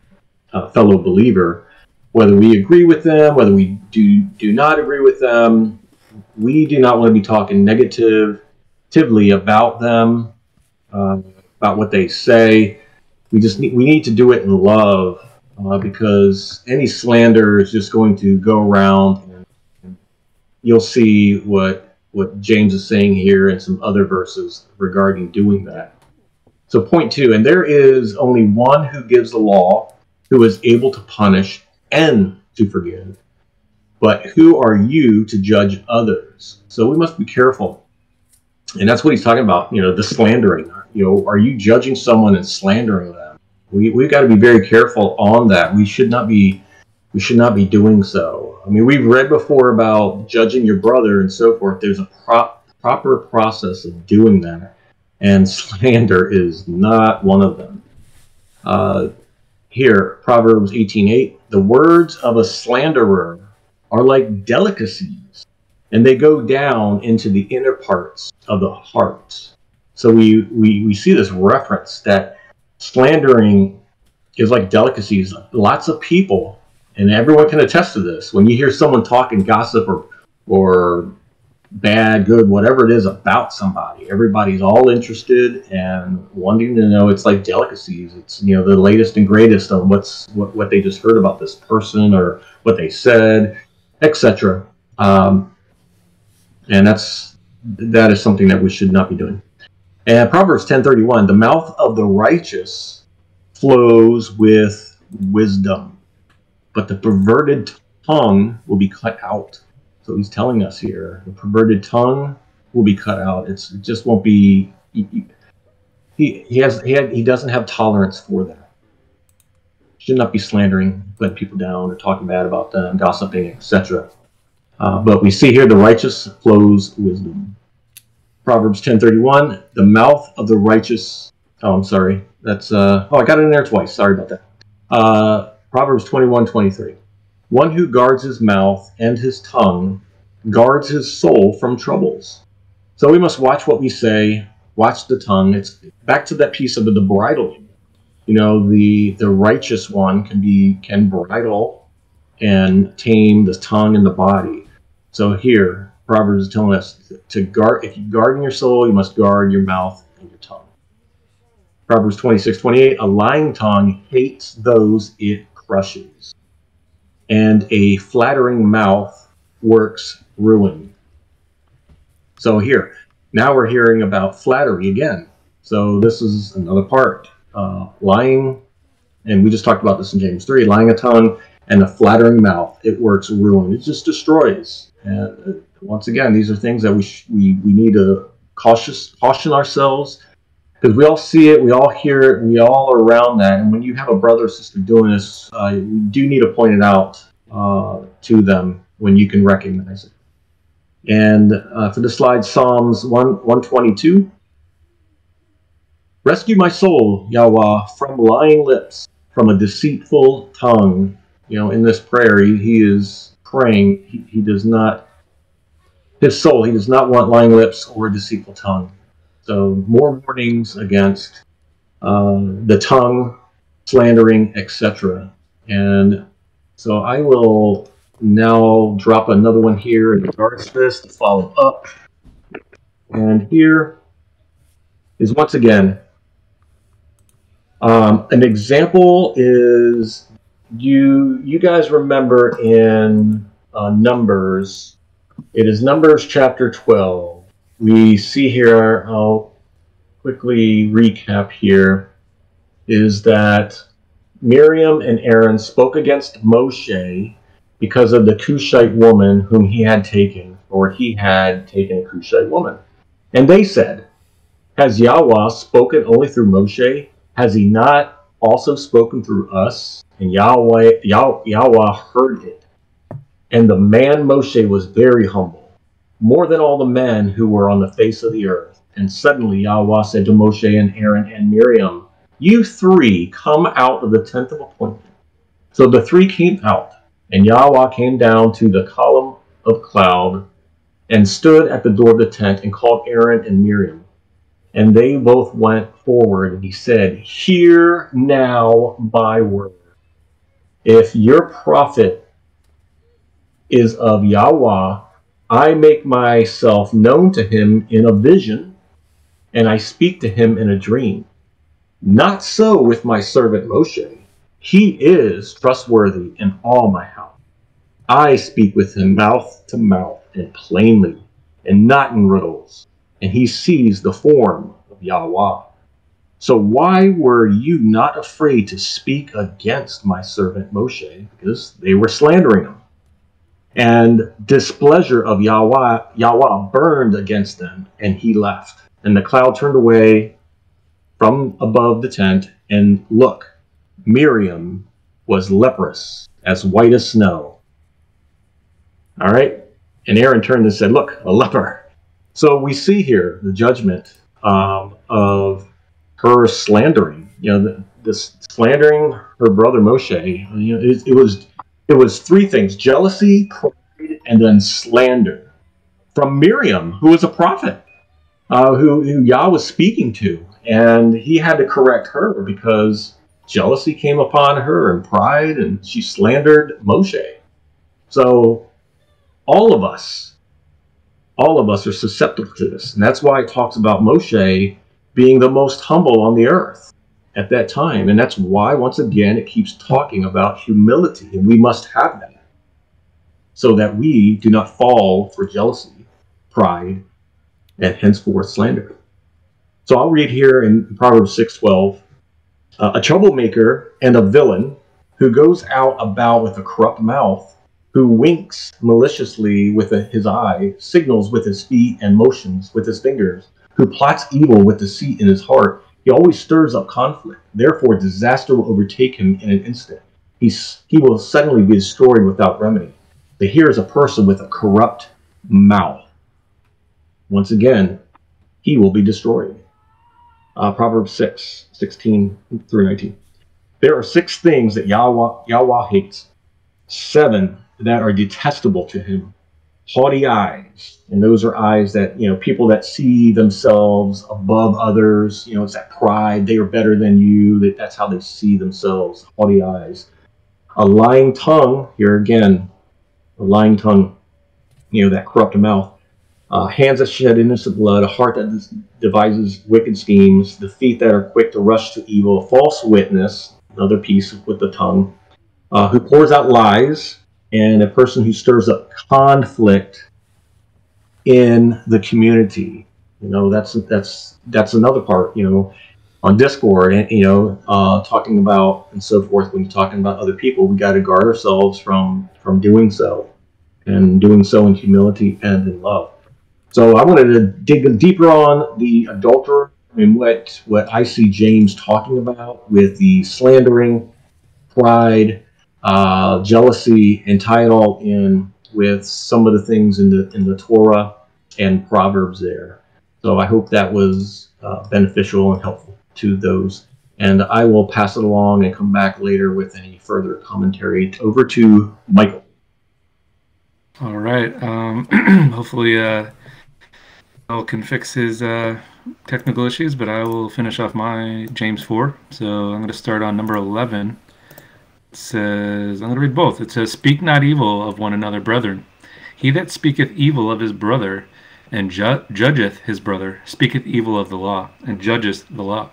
uh, fellow believer, whether we agree with them, whether we do do not agree with them. We do not want to be talking negatively about them, uh, about what they say. We just need, we need to do it in love uh, because any slander is just going to go around. And, you'll see what what James is saying here and some other verses regarding doing that. So, point two, and there is only one who gives the law, who is able to punish and to forgive. But who are you to judge others? So we must be careful. And that's what he's talking about, you know, the slandering. You know, are you judging someone and slandering them? We we've got to be very careful on that. We should not be we should not be doing so. I mean, we've read before about judging your brother and so forth. There's a pro- proper process of doing that, and slander is not one of them. Uh, here, Proverbs 18:8, the words of a slanderer are like delicacies, and they go down into the inner parts of the heart. So we, we, we see this reference that slandering is like delicacies. Lots of people, and everyone can attest to this, when you hear someone talking gossip or or bad, good, whatever it is about somebody. Everybody's all interested and wanting to know. It's like delicacies. It's you know the latest and greatest on what's what, what they just heard about this person or what they said, etc. Um, and that's that is something that we should not be doing. And Proverbs ten thirty one: the mouth of the righteous flows with wisdom, but the perverted tongue will be cut out. So he's telling us here the perverted tongue will be cut out. It's it just won't be. He, he, he has he, had, he doesn't have tolerance for that. Should not be slandering, putting people down, or talking bad about them, gossiping, etc. Uh, but we see here the righteous flows wisdom. Proverbs ten thirty one. The mouth of the righteous. Oh, I'm sorry. That's uh. Oh, I got it in there twice. Sorry about that. Uh, Proverbs twenty one who guards his mouth and his tongue guards his soul from troubles. So we must watch what we say, watch the tongue. It's back to that piece of the bridle. You know, the the righteous one can be can bridle and tame the tongue and the body. So here, Proverbs is telling us to guard if you guard in your soul, you must guard your mouth and your tongue. Proverbs 26, 28, a lying tongue hates those it crushes and a flattering mouth works ruin. So here, now we're hearing about flattery again. So this is another part. Uh, lying, and we just talked about this in James 3, lying a tongue and a flattering mouth, it works ruin. It just destroys. And once again, these are things that we, sh- we, we need to cautious, caution ourselves because we all see it, we all hear it, we all are around that. And when you have a brother or sister doing this, uh, you do need to point it out uh, to them when you can recognize it. And uh, for the slide, Psalms 1, 122. Rescue my soul, Yahweh, from lying lips, from a deceitful tongue. You know, in this prayer, he, he is praying. He, he does not, his soul, he does not want lying lips or a deceitful tongue. So more warnings against uh, the tongue, slandering, etc. And so I will now drop another one here in regards to this to follow up. And here is once again um, an example is you you guys remember in uh, Numbers, it is Numbers chapter 12. We see here, I'll quickly recap here, is that Miriam and Aaron spoke against Moshe because of the Cushite woman whom he had taken, or he had taken a Cushite woman. And they said, Has Yahweh spoken only through Moshe? Has he not also spoken through us? And Yahweh, Yah, Yahweh heard it. And the man Moshe was very humble, more than all the men who were on the face of the earth. And suddenly Yahweh said to Moshe and Aaron and Miriam, You three come out of the tent of appointment. So the three came out, and Yahweh came down to the column of cloud and stood at the door of the tent and called Aaron and Miriam. And they both went forward, and he said, Hear now my word. If your prophet is of Yahweh, I make myself known to him in a vision, and I speak to him in a dream. Not so with my servant Moshe. He is trustworthy in all my house. I speak with him mouth to mouth and plainly, and not in riddles, and he sees the form of Yahweh. So why were you not afraid to speak against my servant Moshe? Because they were slandering him. And displeasure of Yahweh, Yahweh burned against them, and he left. And the cloud turned away from above the tent, and look, Miriam was leprous, as white as snow. All right? And Aaron turned and said, Look, a leper. So we see here the judgment um, of her slandering. You know, the, this slandering her brother Moshe. You know, it, it was it was three things: jealousy, pride, and then slander from Miriam, who was a prophet, uh, who, who Yah was speaking to, and he had to correct her because jealousy came upon her and pride, and she slandered Moshe. So all of us, all of us are susceptible to this, and that's why it talks about Moshe being the most humble on the earth at that time. And that's why, once again, it keeps talking about humility, and we must have that so that we do not fall for jealousy, pride, and henceforth slander. So I'll read here in Proverbs 6:12, uh, a troublemaker and a villain who goes out about with a corrupt mouth, who winks maliciously with his eye, signals with his feet, and motions with his fingers who plots evil with deceit in his heart. He always stirs up conflict. Therefore, disaster will overtake him in an instant. He's, he will suddenly be destroyed without remedy. But here is a person with a corrupt mouth. Once again, he will be destroyed. Uh, Proverbs 6, 16 through 19. There are six things that Yahweh, Yahweh hates, seven that are detestable to him haughty eyes. And those are eyes that you know people that see themselves above others you know it's that pride they are better than you that that's how they see themselves haughty eyes. A lying tongue here again a lying tongue you know that corrupt mouth. Uh, hands that shed innocent blood a heart that devises wicked schemes the feet that are quick to rush to evil a false witness another piece with the tongue uh, who pours out lies and a person who stirs up conflict in the community. You know, that's that's that's another part. You know, on Discord, and you know, uh, talking about and so forth. When you're talking about other people, we got to guard ourselves from from doing so, and doing so in humility and in love. So I wanted to dig deeper on the adulterer and what what I see James talking about with the slandering, pride, uh, jealousy, and tie it all in with some of the things in the in the Torah and Proverbs there. So I hope that was uh, beneficial and helpful to those. And I will pass it along and come back later with any further commentary. Over to Michael. All right. Um, hopefully, uh, Bill can fix his uh, technical issues, but I will finish off my James 4. So I'm going to start on number 11. Says, I'm going to read both. It says, Speak not evil of one another, brethren. He that speaketh evil of his brother and ju- judgeth his brother speaketh evil of the law and judgeth the law.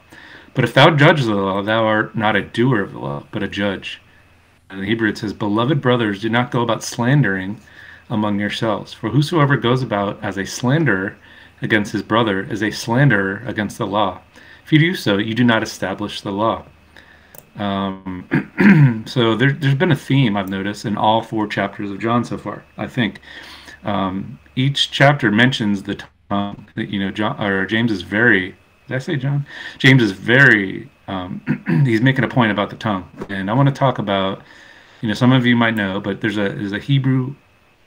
But if thou judge the law, thou art not a doer of the law, but a judge. And in Hebrew it says, Beloved brothers, do not go about slandering among yourselves. For whosoever goes about as a slanderer against his brother is a slanderer against the law. If you do so, you do not establish the law. Um, so there, has been a theme I've noticed in all four chapters of John so far. I think um, each chapter mentions the tongue. That you know, John or James is very. Did I say John? James is very. Um, he's making a point about the tongue, and I want to talk about. You know, some of you might know, but there's a there's a Hebrew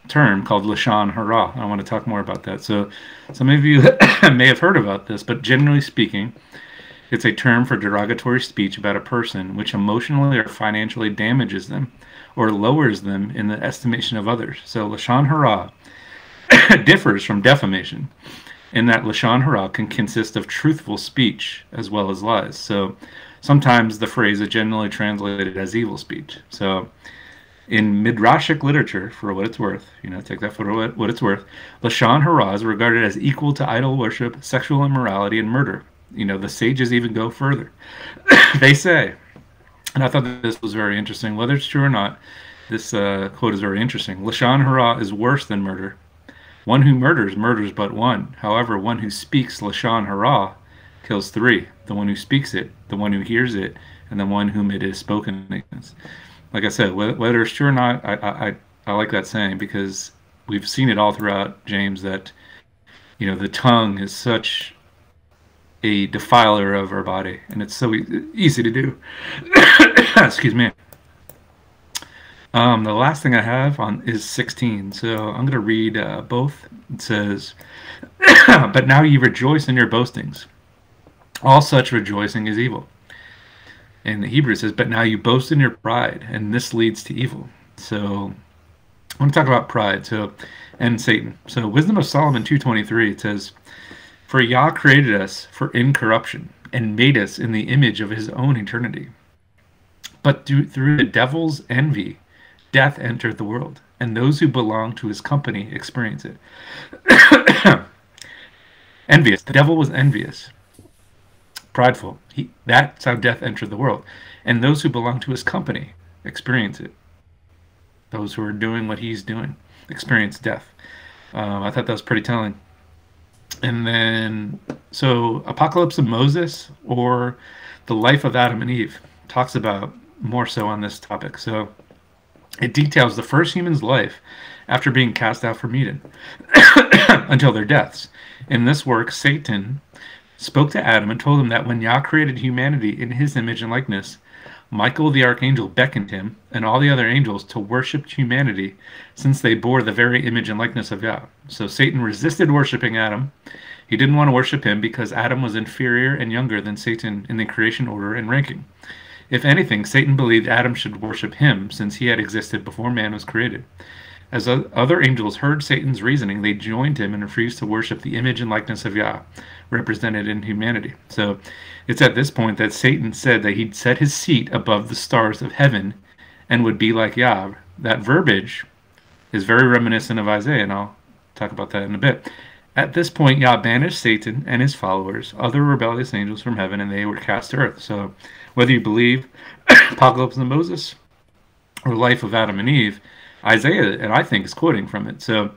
term called lashon hara. I want to talk more about that. So, some of you may have heard about this, but generally speaking, it's a term for derogatory speech about a person which emotionally or financially damages them or lowers them in the estimation of others. So, lashon hara differs from defamation in that lashon hara can consist of truthful speech as well as lies. So, sometimes the phrase is generally translated as evil speech. So, in midrashic literature, for what it's worth, you know, take that for what, it's worth, lashon hara is regarded as equal to idol worship, sexual immorality, and murder. You know, the sages even go further. they say, and I thought this was very interesting. Whether it's true or not, this uh, quote is very interesting. Lashon hara is worse than murder. One who murders murders but one. However, one who speaks lashon hara kills three: the one who speaks it, the one who hears it, and the one whom it is spoken against like I said, whether it's true or not, I, I, I like that saying because we've seen it all throughout James that, you know, the tongue is such a defiler of our body, and it's so e- easy to do. Excuse me. Um, the last thing I have on is 16, so I'm going to read uh, both. It says, "But now you rejoice in your boastings. All such rejoicing is evil." And the Hebrew says, But now you boast in your pride, and this leads to evil. So I want to talk about pride. So and Satan. So Wisdom of Solomon 223 it says, For Yah created us for incorruption and made us in the image of his own eternity. But through, the devil's envy, death entered the world, and those who belong to his company experience it. envious. The devil was envious prideful. He, that's how death entered the world. And those who belong to his company experience it. Those who are doing what he's doing experience death. Um, I thought that was pretty telling. And then, so Apocalypse of Moses or the life of Adam and Eve talks about more so on this topic. So it details the first human's life after being cast out from Eden until their deaths. In this work, Satan spoke to Adam and told him that when Yah created humanity in his image and likeness, Michael the archangel beckoned him and all the other angels to worship humanity since they bore the very image and likeness of Yah. So Satan resisted worshiping Adam. He didn't want to worship him because Adam was inferior and younger than Satan in the creation order and ranking. If anything, Satan believed Adam should worship him since he had existed before man was created. As other angels heard Satan's reasoning, they joined him and refused to worship the image and likeness of Yah, represented in humanity. So it's at this point that Satan said that he'd set his seat above the stars of heaven and would be like Yah. That verbiage is very reminiscent of Isaiah, and I'll talk about that in a bit. At this point, Yah banished Satan and his followers, other rebellious angels from heaven, and they were cast to earth. So whether you believe Apocalypse of Moses or Life of Adam and Eve, Isaiah, and I think is quoting from it. So,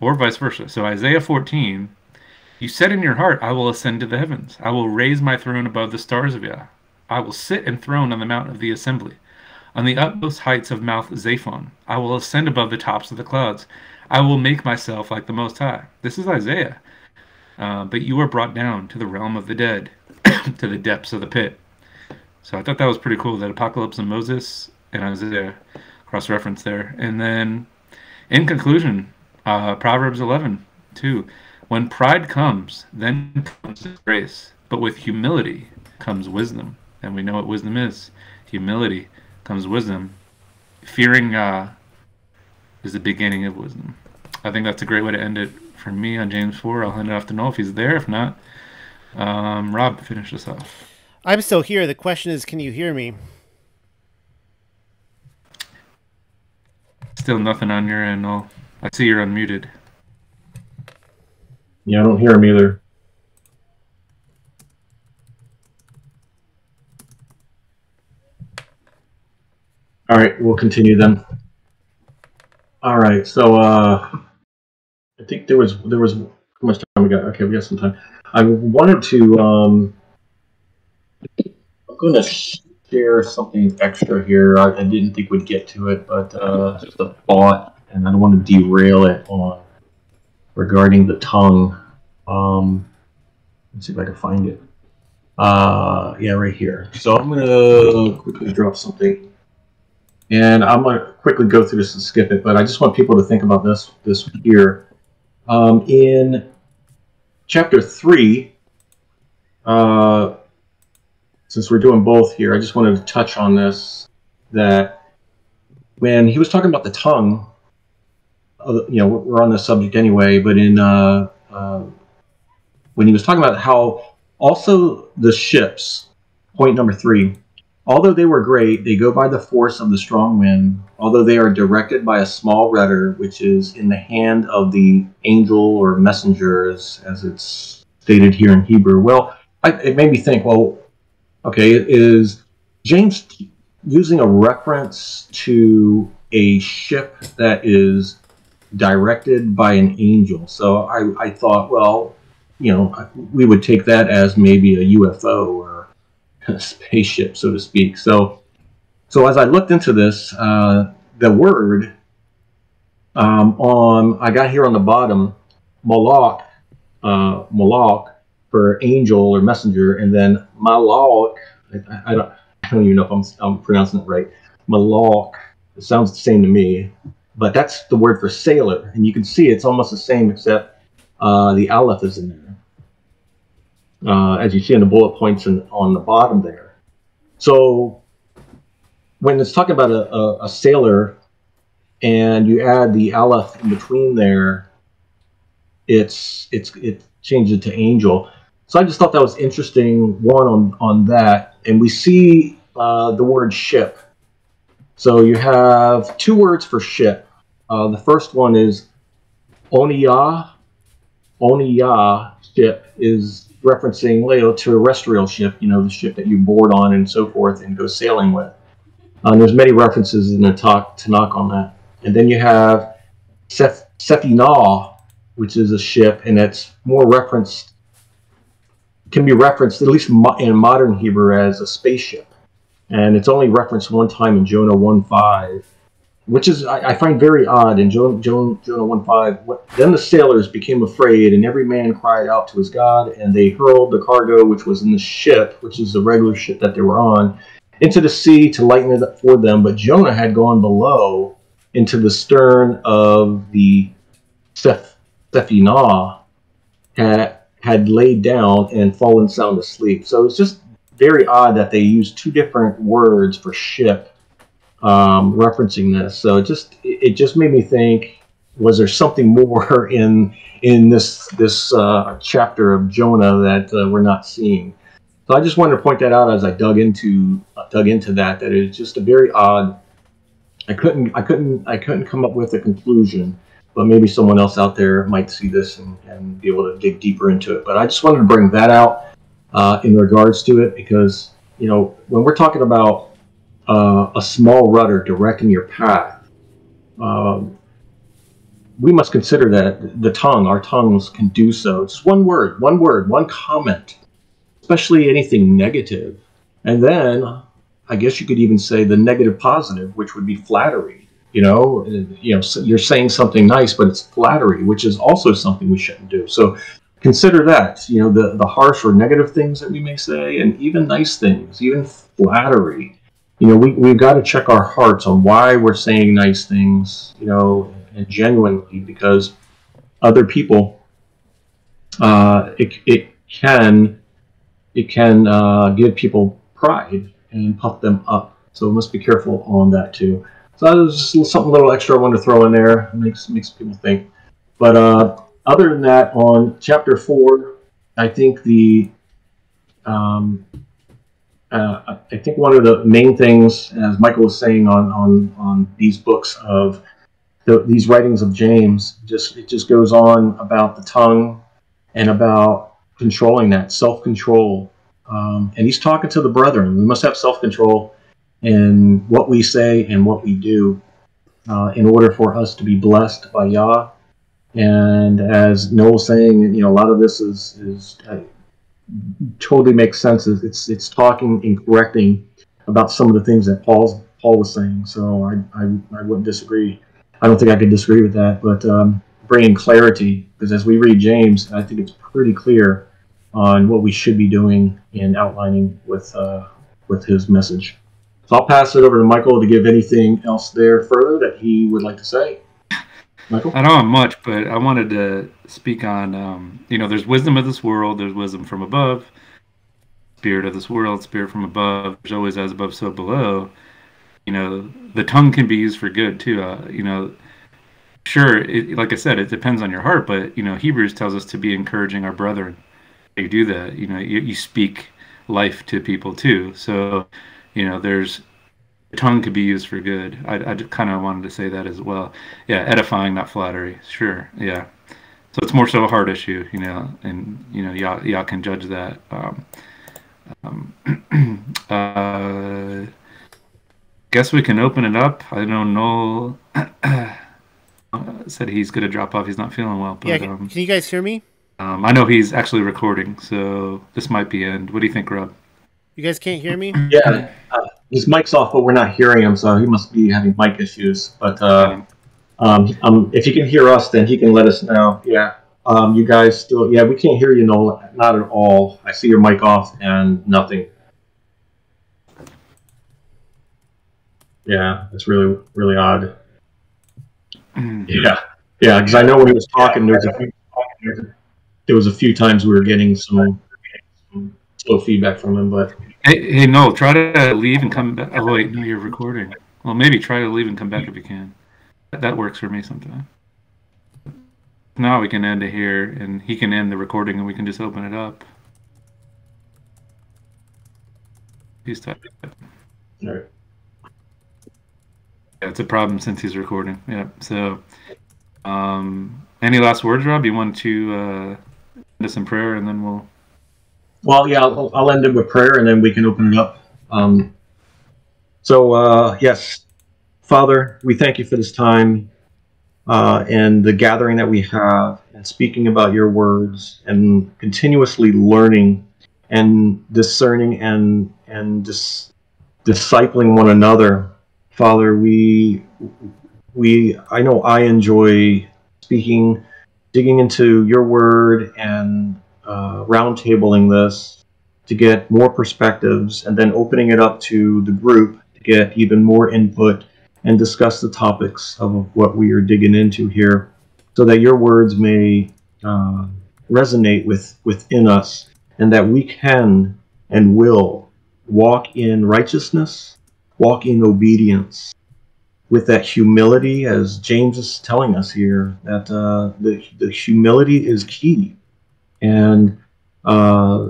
or vice versa. So Isaiah 14, you said in your heart, I will ascend to the heavens. I will raise my throne above the stars of Yah. I will sit enthroned on the mount of the assembly, on the utmost heights of Mount Zaphon. I will ascend above the tops of the clouds. I will make myself like the Most High. This is Isaiah. Uh, but you are brought down to the realm of the dead, to the depths of the pit. So I thought that was pretty cool that Apocalypse and Moses and Isaiah cross reference there. And then, in conclusion, uh, Proverbs 11, 2. When pride comes, then comes grace, but with humility comes wisdom. And we know what wisdom is. Humility comes wisdom. Fearing uh, is the beginning of wisdom. I think that's a great way to end it for me on James 4. I'll hand it off to Noel if he's there. If not, Um, Rob, finish this off. I'm still here. The question is, can you hear me? Still nothing on your end. I'll, I see you're unmuted. Yeah, I don't hear him either. All right, we'll continue then. All right, so uh, I think there was there was how much time we got? Okay, we got some time. I wanted to um, I'm going to share something extra here. I, I didn't think we'd get to it, but uh, just a thought, and I don't want to derail it on regarding the tongue. Um, let's see if I can find it. Uh, yeah, right here. So I'm gonna quickly drop something, and I'm gonna quickly go through this and skip it. But I just want people to think about this this here. Um, in chapter three, uh, since we're doing both here, I just wanted to touch on this. That when he was talking about the tongue, you know, we're on this subject anyway, but in uh, uh, when he was talking about how also the ships, point number three, although they were great, they go by the force of the strong wind, although they are directed by a small rudder, which is in the hand of the angel or messengers, as it's stated here in Hebrew. Well, I, it made me think, well, okay, is James using a reference to a ship that is directed by an angel? So I, I thought, well, you know, we would take that as maybe a UFO or a spaceship, so to speak. So, so as I looked into this, uh, the word um, on I got here on the bottom, Malak, uh, Malak for angel or messenger, and then Malak. I, I, don't, I don't even know if I'm, I'm pronouncing it right. Malak. It sounds the same to me, but that's the word for sailor, and you can see it's almost the same except uh, the aleph is in there uh, as you see in the bullet points in, on the bottom there. So when it's talking about a, a, a sailor and you add the aleph in between there, it's it's it changes it to angel. So I just thought that was interesting. One on on that, and we see uh, the word ship. So you have two words for ship. Uh, the first one is oniyah. Oniyah ship is referencing Leo terrestrial ship, you know, the ship that you board on and so forth and go sailing with. Um, there's many references in the talk Tanakh on that. And then you have Sefina, which is a ship, and it's more referenced, can be referenced, at least in modern Hebrew, as a spaceship. And it's only referenced one time in Jonah 1 5 which is I, I, find very odd. In Jonah, Jonah, Jonah 1 5, then the sailors became afraid, and every man cried out to his God, and they hurled the cargo which was in the ship, which is the regular ship that they were on, into the sea to lighten it up for them. But Jonah had gone below into the stern of the Sephinah, had, had laid down and fallen sound asleep. So it's just very odd that they use two different words for ship um, referencing this. So it just it just made me think: was there something more in in this this uh, chapter of Jonah that uh, we're not seeing? So I just wanted to point that out as I dug into uh, dug into that. That it's just a very odd. I couldn't I couldn't I couldn't come up with a conclusion, but maybe someone else out there might see this and, and be able to dig deeper into it. But I just wanted to bring that out uh, in regards to it because you know when we're talking about uh, a small rudder directing your path, um, we must consider that the tongue, our tongues can do so. Just one word, one word, one comment, especially anything. And then I guess you could even say the negative positive, which would be flattery. You know, you know, you're saying something nice, but it's flattery, which is also something we shouldn't do. So consider that. You know, the the harsh or negative things that we may say, and even nice things, even flattery you know, we, we've got to check our hearts on why we're saying nice things, you know, and genuinely because other people, uh, it, it can, it can uh, give people pride and puff them up. So we must be careful on that too. So that was just something a little extra I wanted to throw in there. Makes, makes people think. But uh, other than that, on chapter four, I think the um, uh, I think one of the main things, as Michael was saying on on, on these books of the, these writings of James, just it just goes on about the tongue and about controlling that self control. Um, and he's talking to the brethren. We must have self control in what we say and what we do uh, in order for us to be blessed by Yah. And as Noel's saying, you know, a lot of this is is uh, totally makes sense. It's it's talking and correcting about some of the things that Paul's Paul was saying. So I I, I wouldn't disagree. I don't think I could disagree with that. But um, bringing clarity, because as we read James, I think it's pretty clear on what we should be doing in outlining with uh, with his message. So I'll pass it over to Michael to give anything else there further that he would like to say. Michael? I don't have much, but I wanted to speak on, um, you know, there's wisdom of this world, there's wisdom from above, spirit of this world, spirit from above. There's always as above, so below. You know, the tongue can be used for good too. Uh, you know, sure, it, like I said, it depends on your heart, but you know, Hebrews tells us to be encouraging our brethren. You do that. You know, you, you speak life to people too. So, you know, there's tongue could be used for good. I, I kind of wanted to say that as well. Yeah, edifying, not flattery. Sure. Yeah. So it's more so a heart issue, you know, and you know, y'all, y'all can judge that. Um, um, uh, guess we can open it up. I don't know. said he's going to drop off. He's not feeling well. But, yeah, can, um, can you guys hear me? Um, I know he's actually recording, so this might be end. What do you think, Rob? You guys can't hear me? Yeah, uh, his mic's off, but we're not hearing him, so he must be having mic issues. But uh, um, um, if he can hear us, then he can let us know. Yeah, um, you guys still, yeah, we can't hear you, no, not at all. I see your mic off and nothing. Yeah, it's really, really odd. Yeah, yeah, because I know when he was talking, there was a few, there was a few times we were getting some, some slow feedback from him, but Hey, hey, no, try to leave and come back. Oh, wait, no, you're recording. Well, maybe try to leave and come back if you can. That, that works for me sometimes. Now we can end it here, and he can end the recording, and we can just open it up. He's typing. all right. Yeah, it's a problem since he's recording. Yeah. So, um, any last words, Rob? You want to uh, end us in prayer, and then we'll. Well, yeah, I'll, I'll end it with prayer and then we can open it up. Um, so, uh, yes, Father, we thank you for this time uh, and the gathering that we have and speaking about your words and continuously learning and discerning and, and dis- discipling one another. Father, we, we, I know I enjoy speaking, digging into your word and uh, roundtabling this to get more perspectives and then opening it up to the group to get even more input and discuss the topics of what we are digging into here so that your words may uh, resonate with within us and that we can and will walk in righteousness walk in obedience with that humility as james is telling us here that uh, the, the humility is key and uh,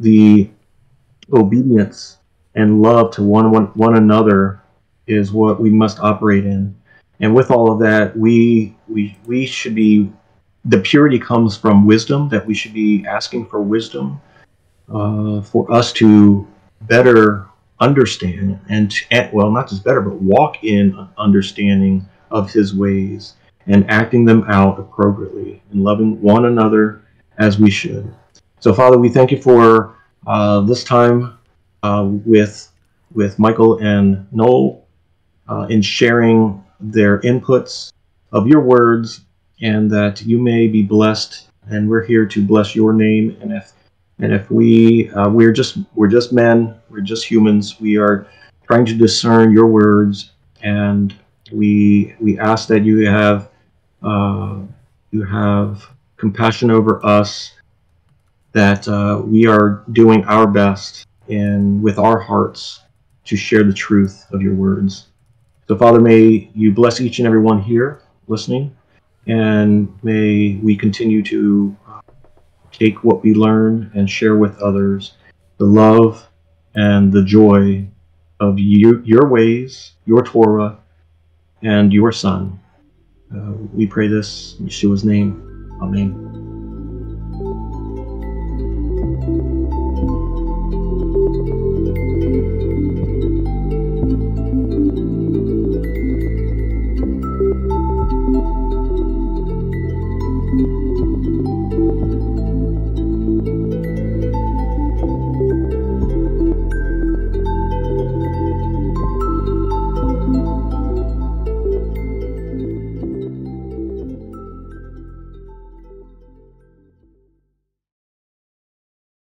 the obedience and love to one, one one another is what we must operate in. And with all of that, we we we should be the purity comes from wisdom that we should be asking for wisdom uh, for us to better understand and, and well not just better but walk in understanding of his ways and acting them out appropriately and loving one another as we should. So, Father, we thank you for uh, this time uh, with with Michael and Noel uh, in sharing their inputs of your words, and that you may be blessed. And we're here to bless your name. And if and if we uh, we're just we're just men, we're just humans. We are trying to discern your words, and we we ask that you have uh, you have compassion over us, that uh, we are doing our best and with our hearts to share the truth of your words. So, Father, may you bless each and every one here listening, and may we continue to take what we learn and share with others the love and the joy of you, your ways, your Torah, and your Son. Uh, we pray this in Yeshua's name. Amen.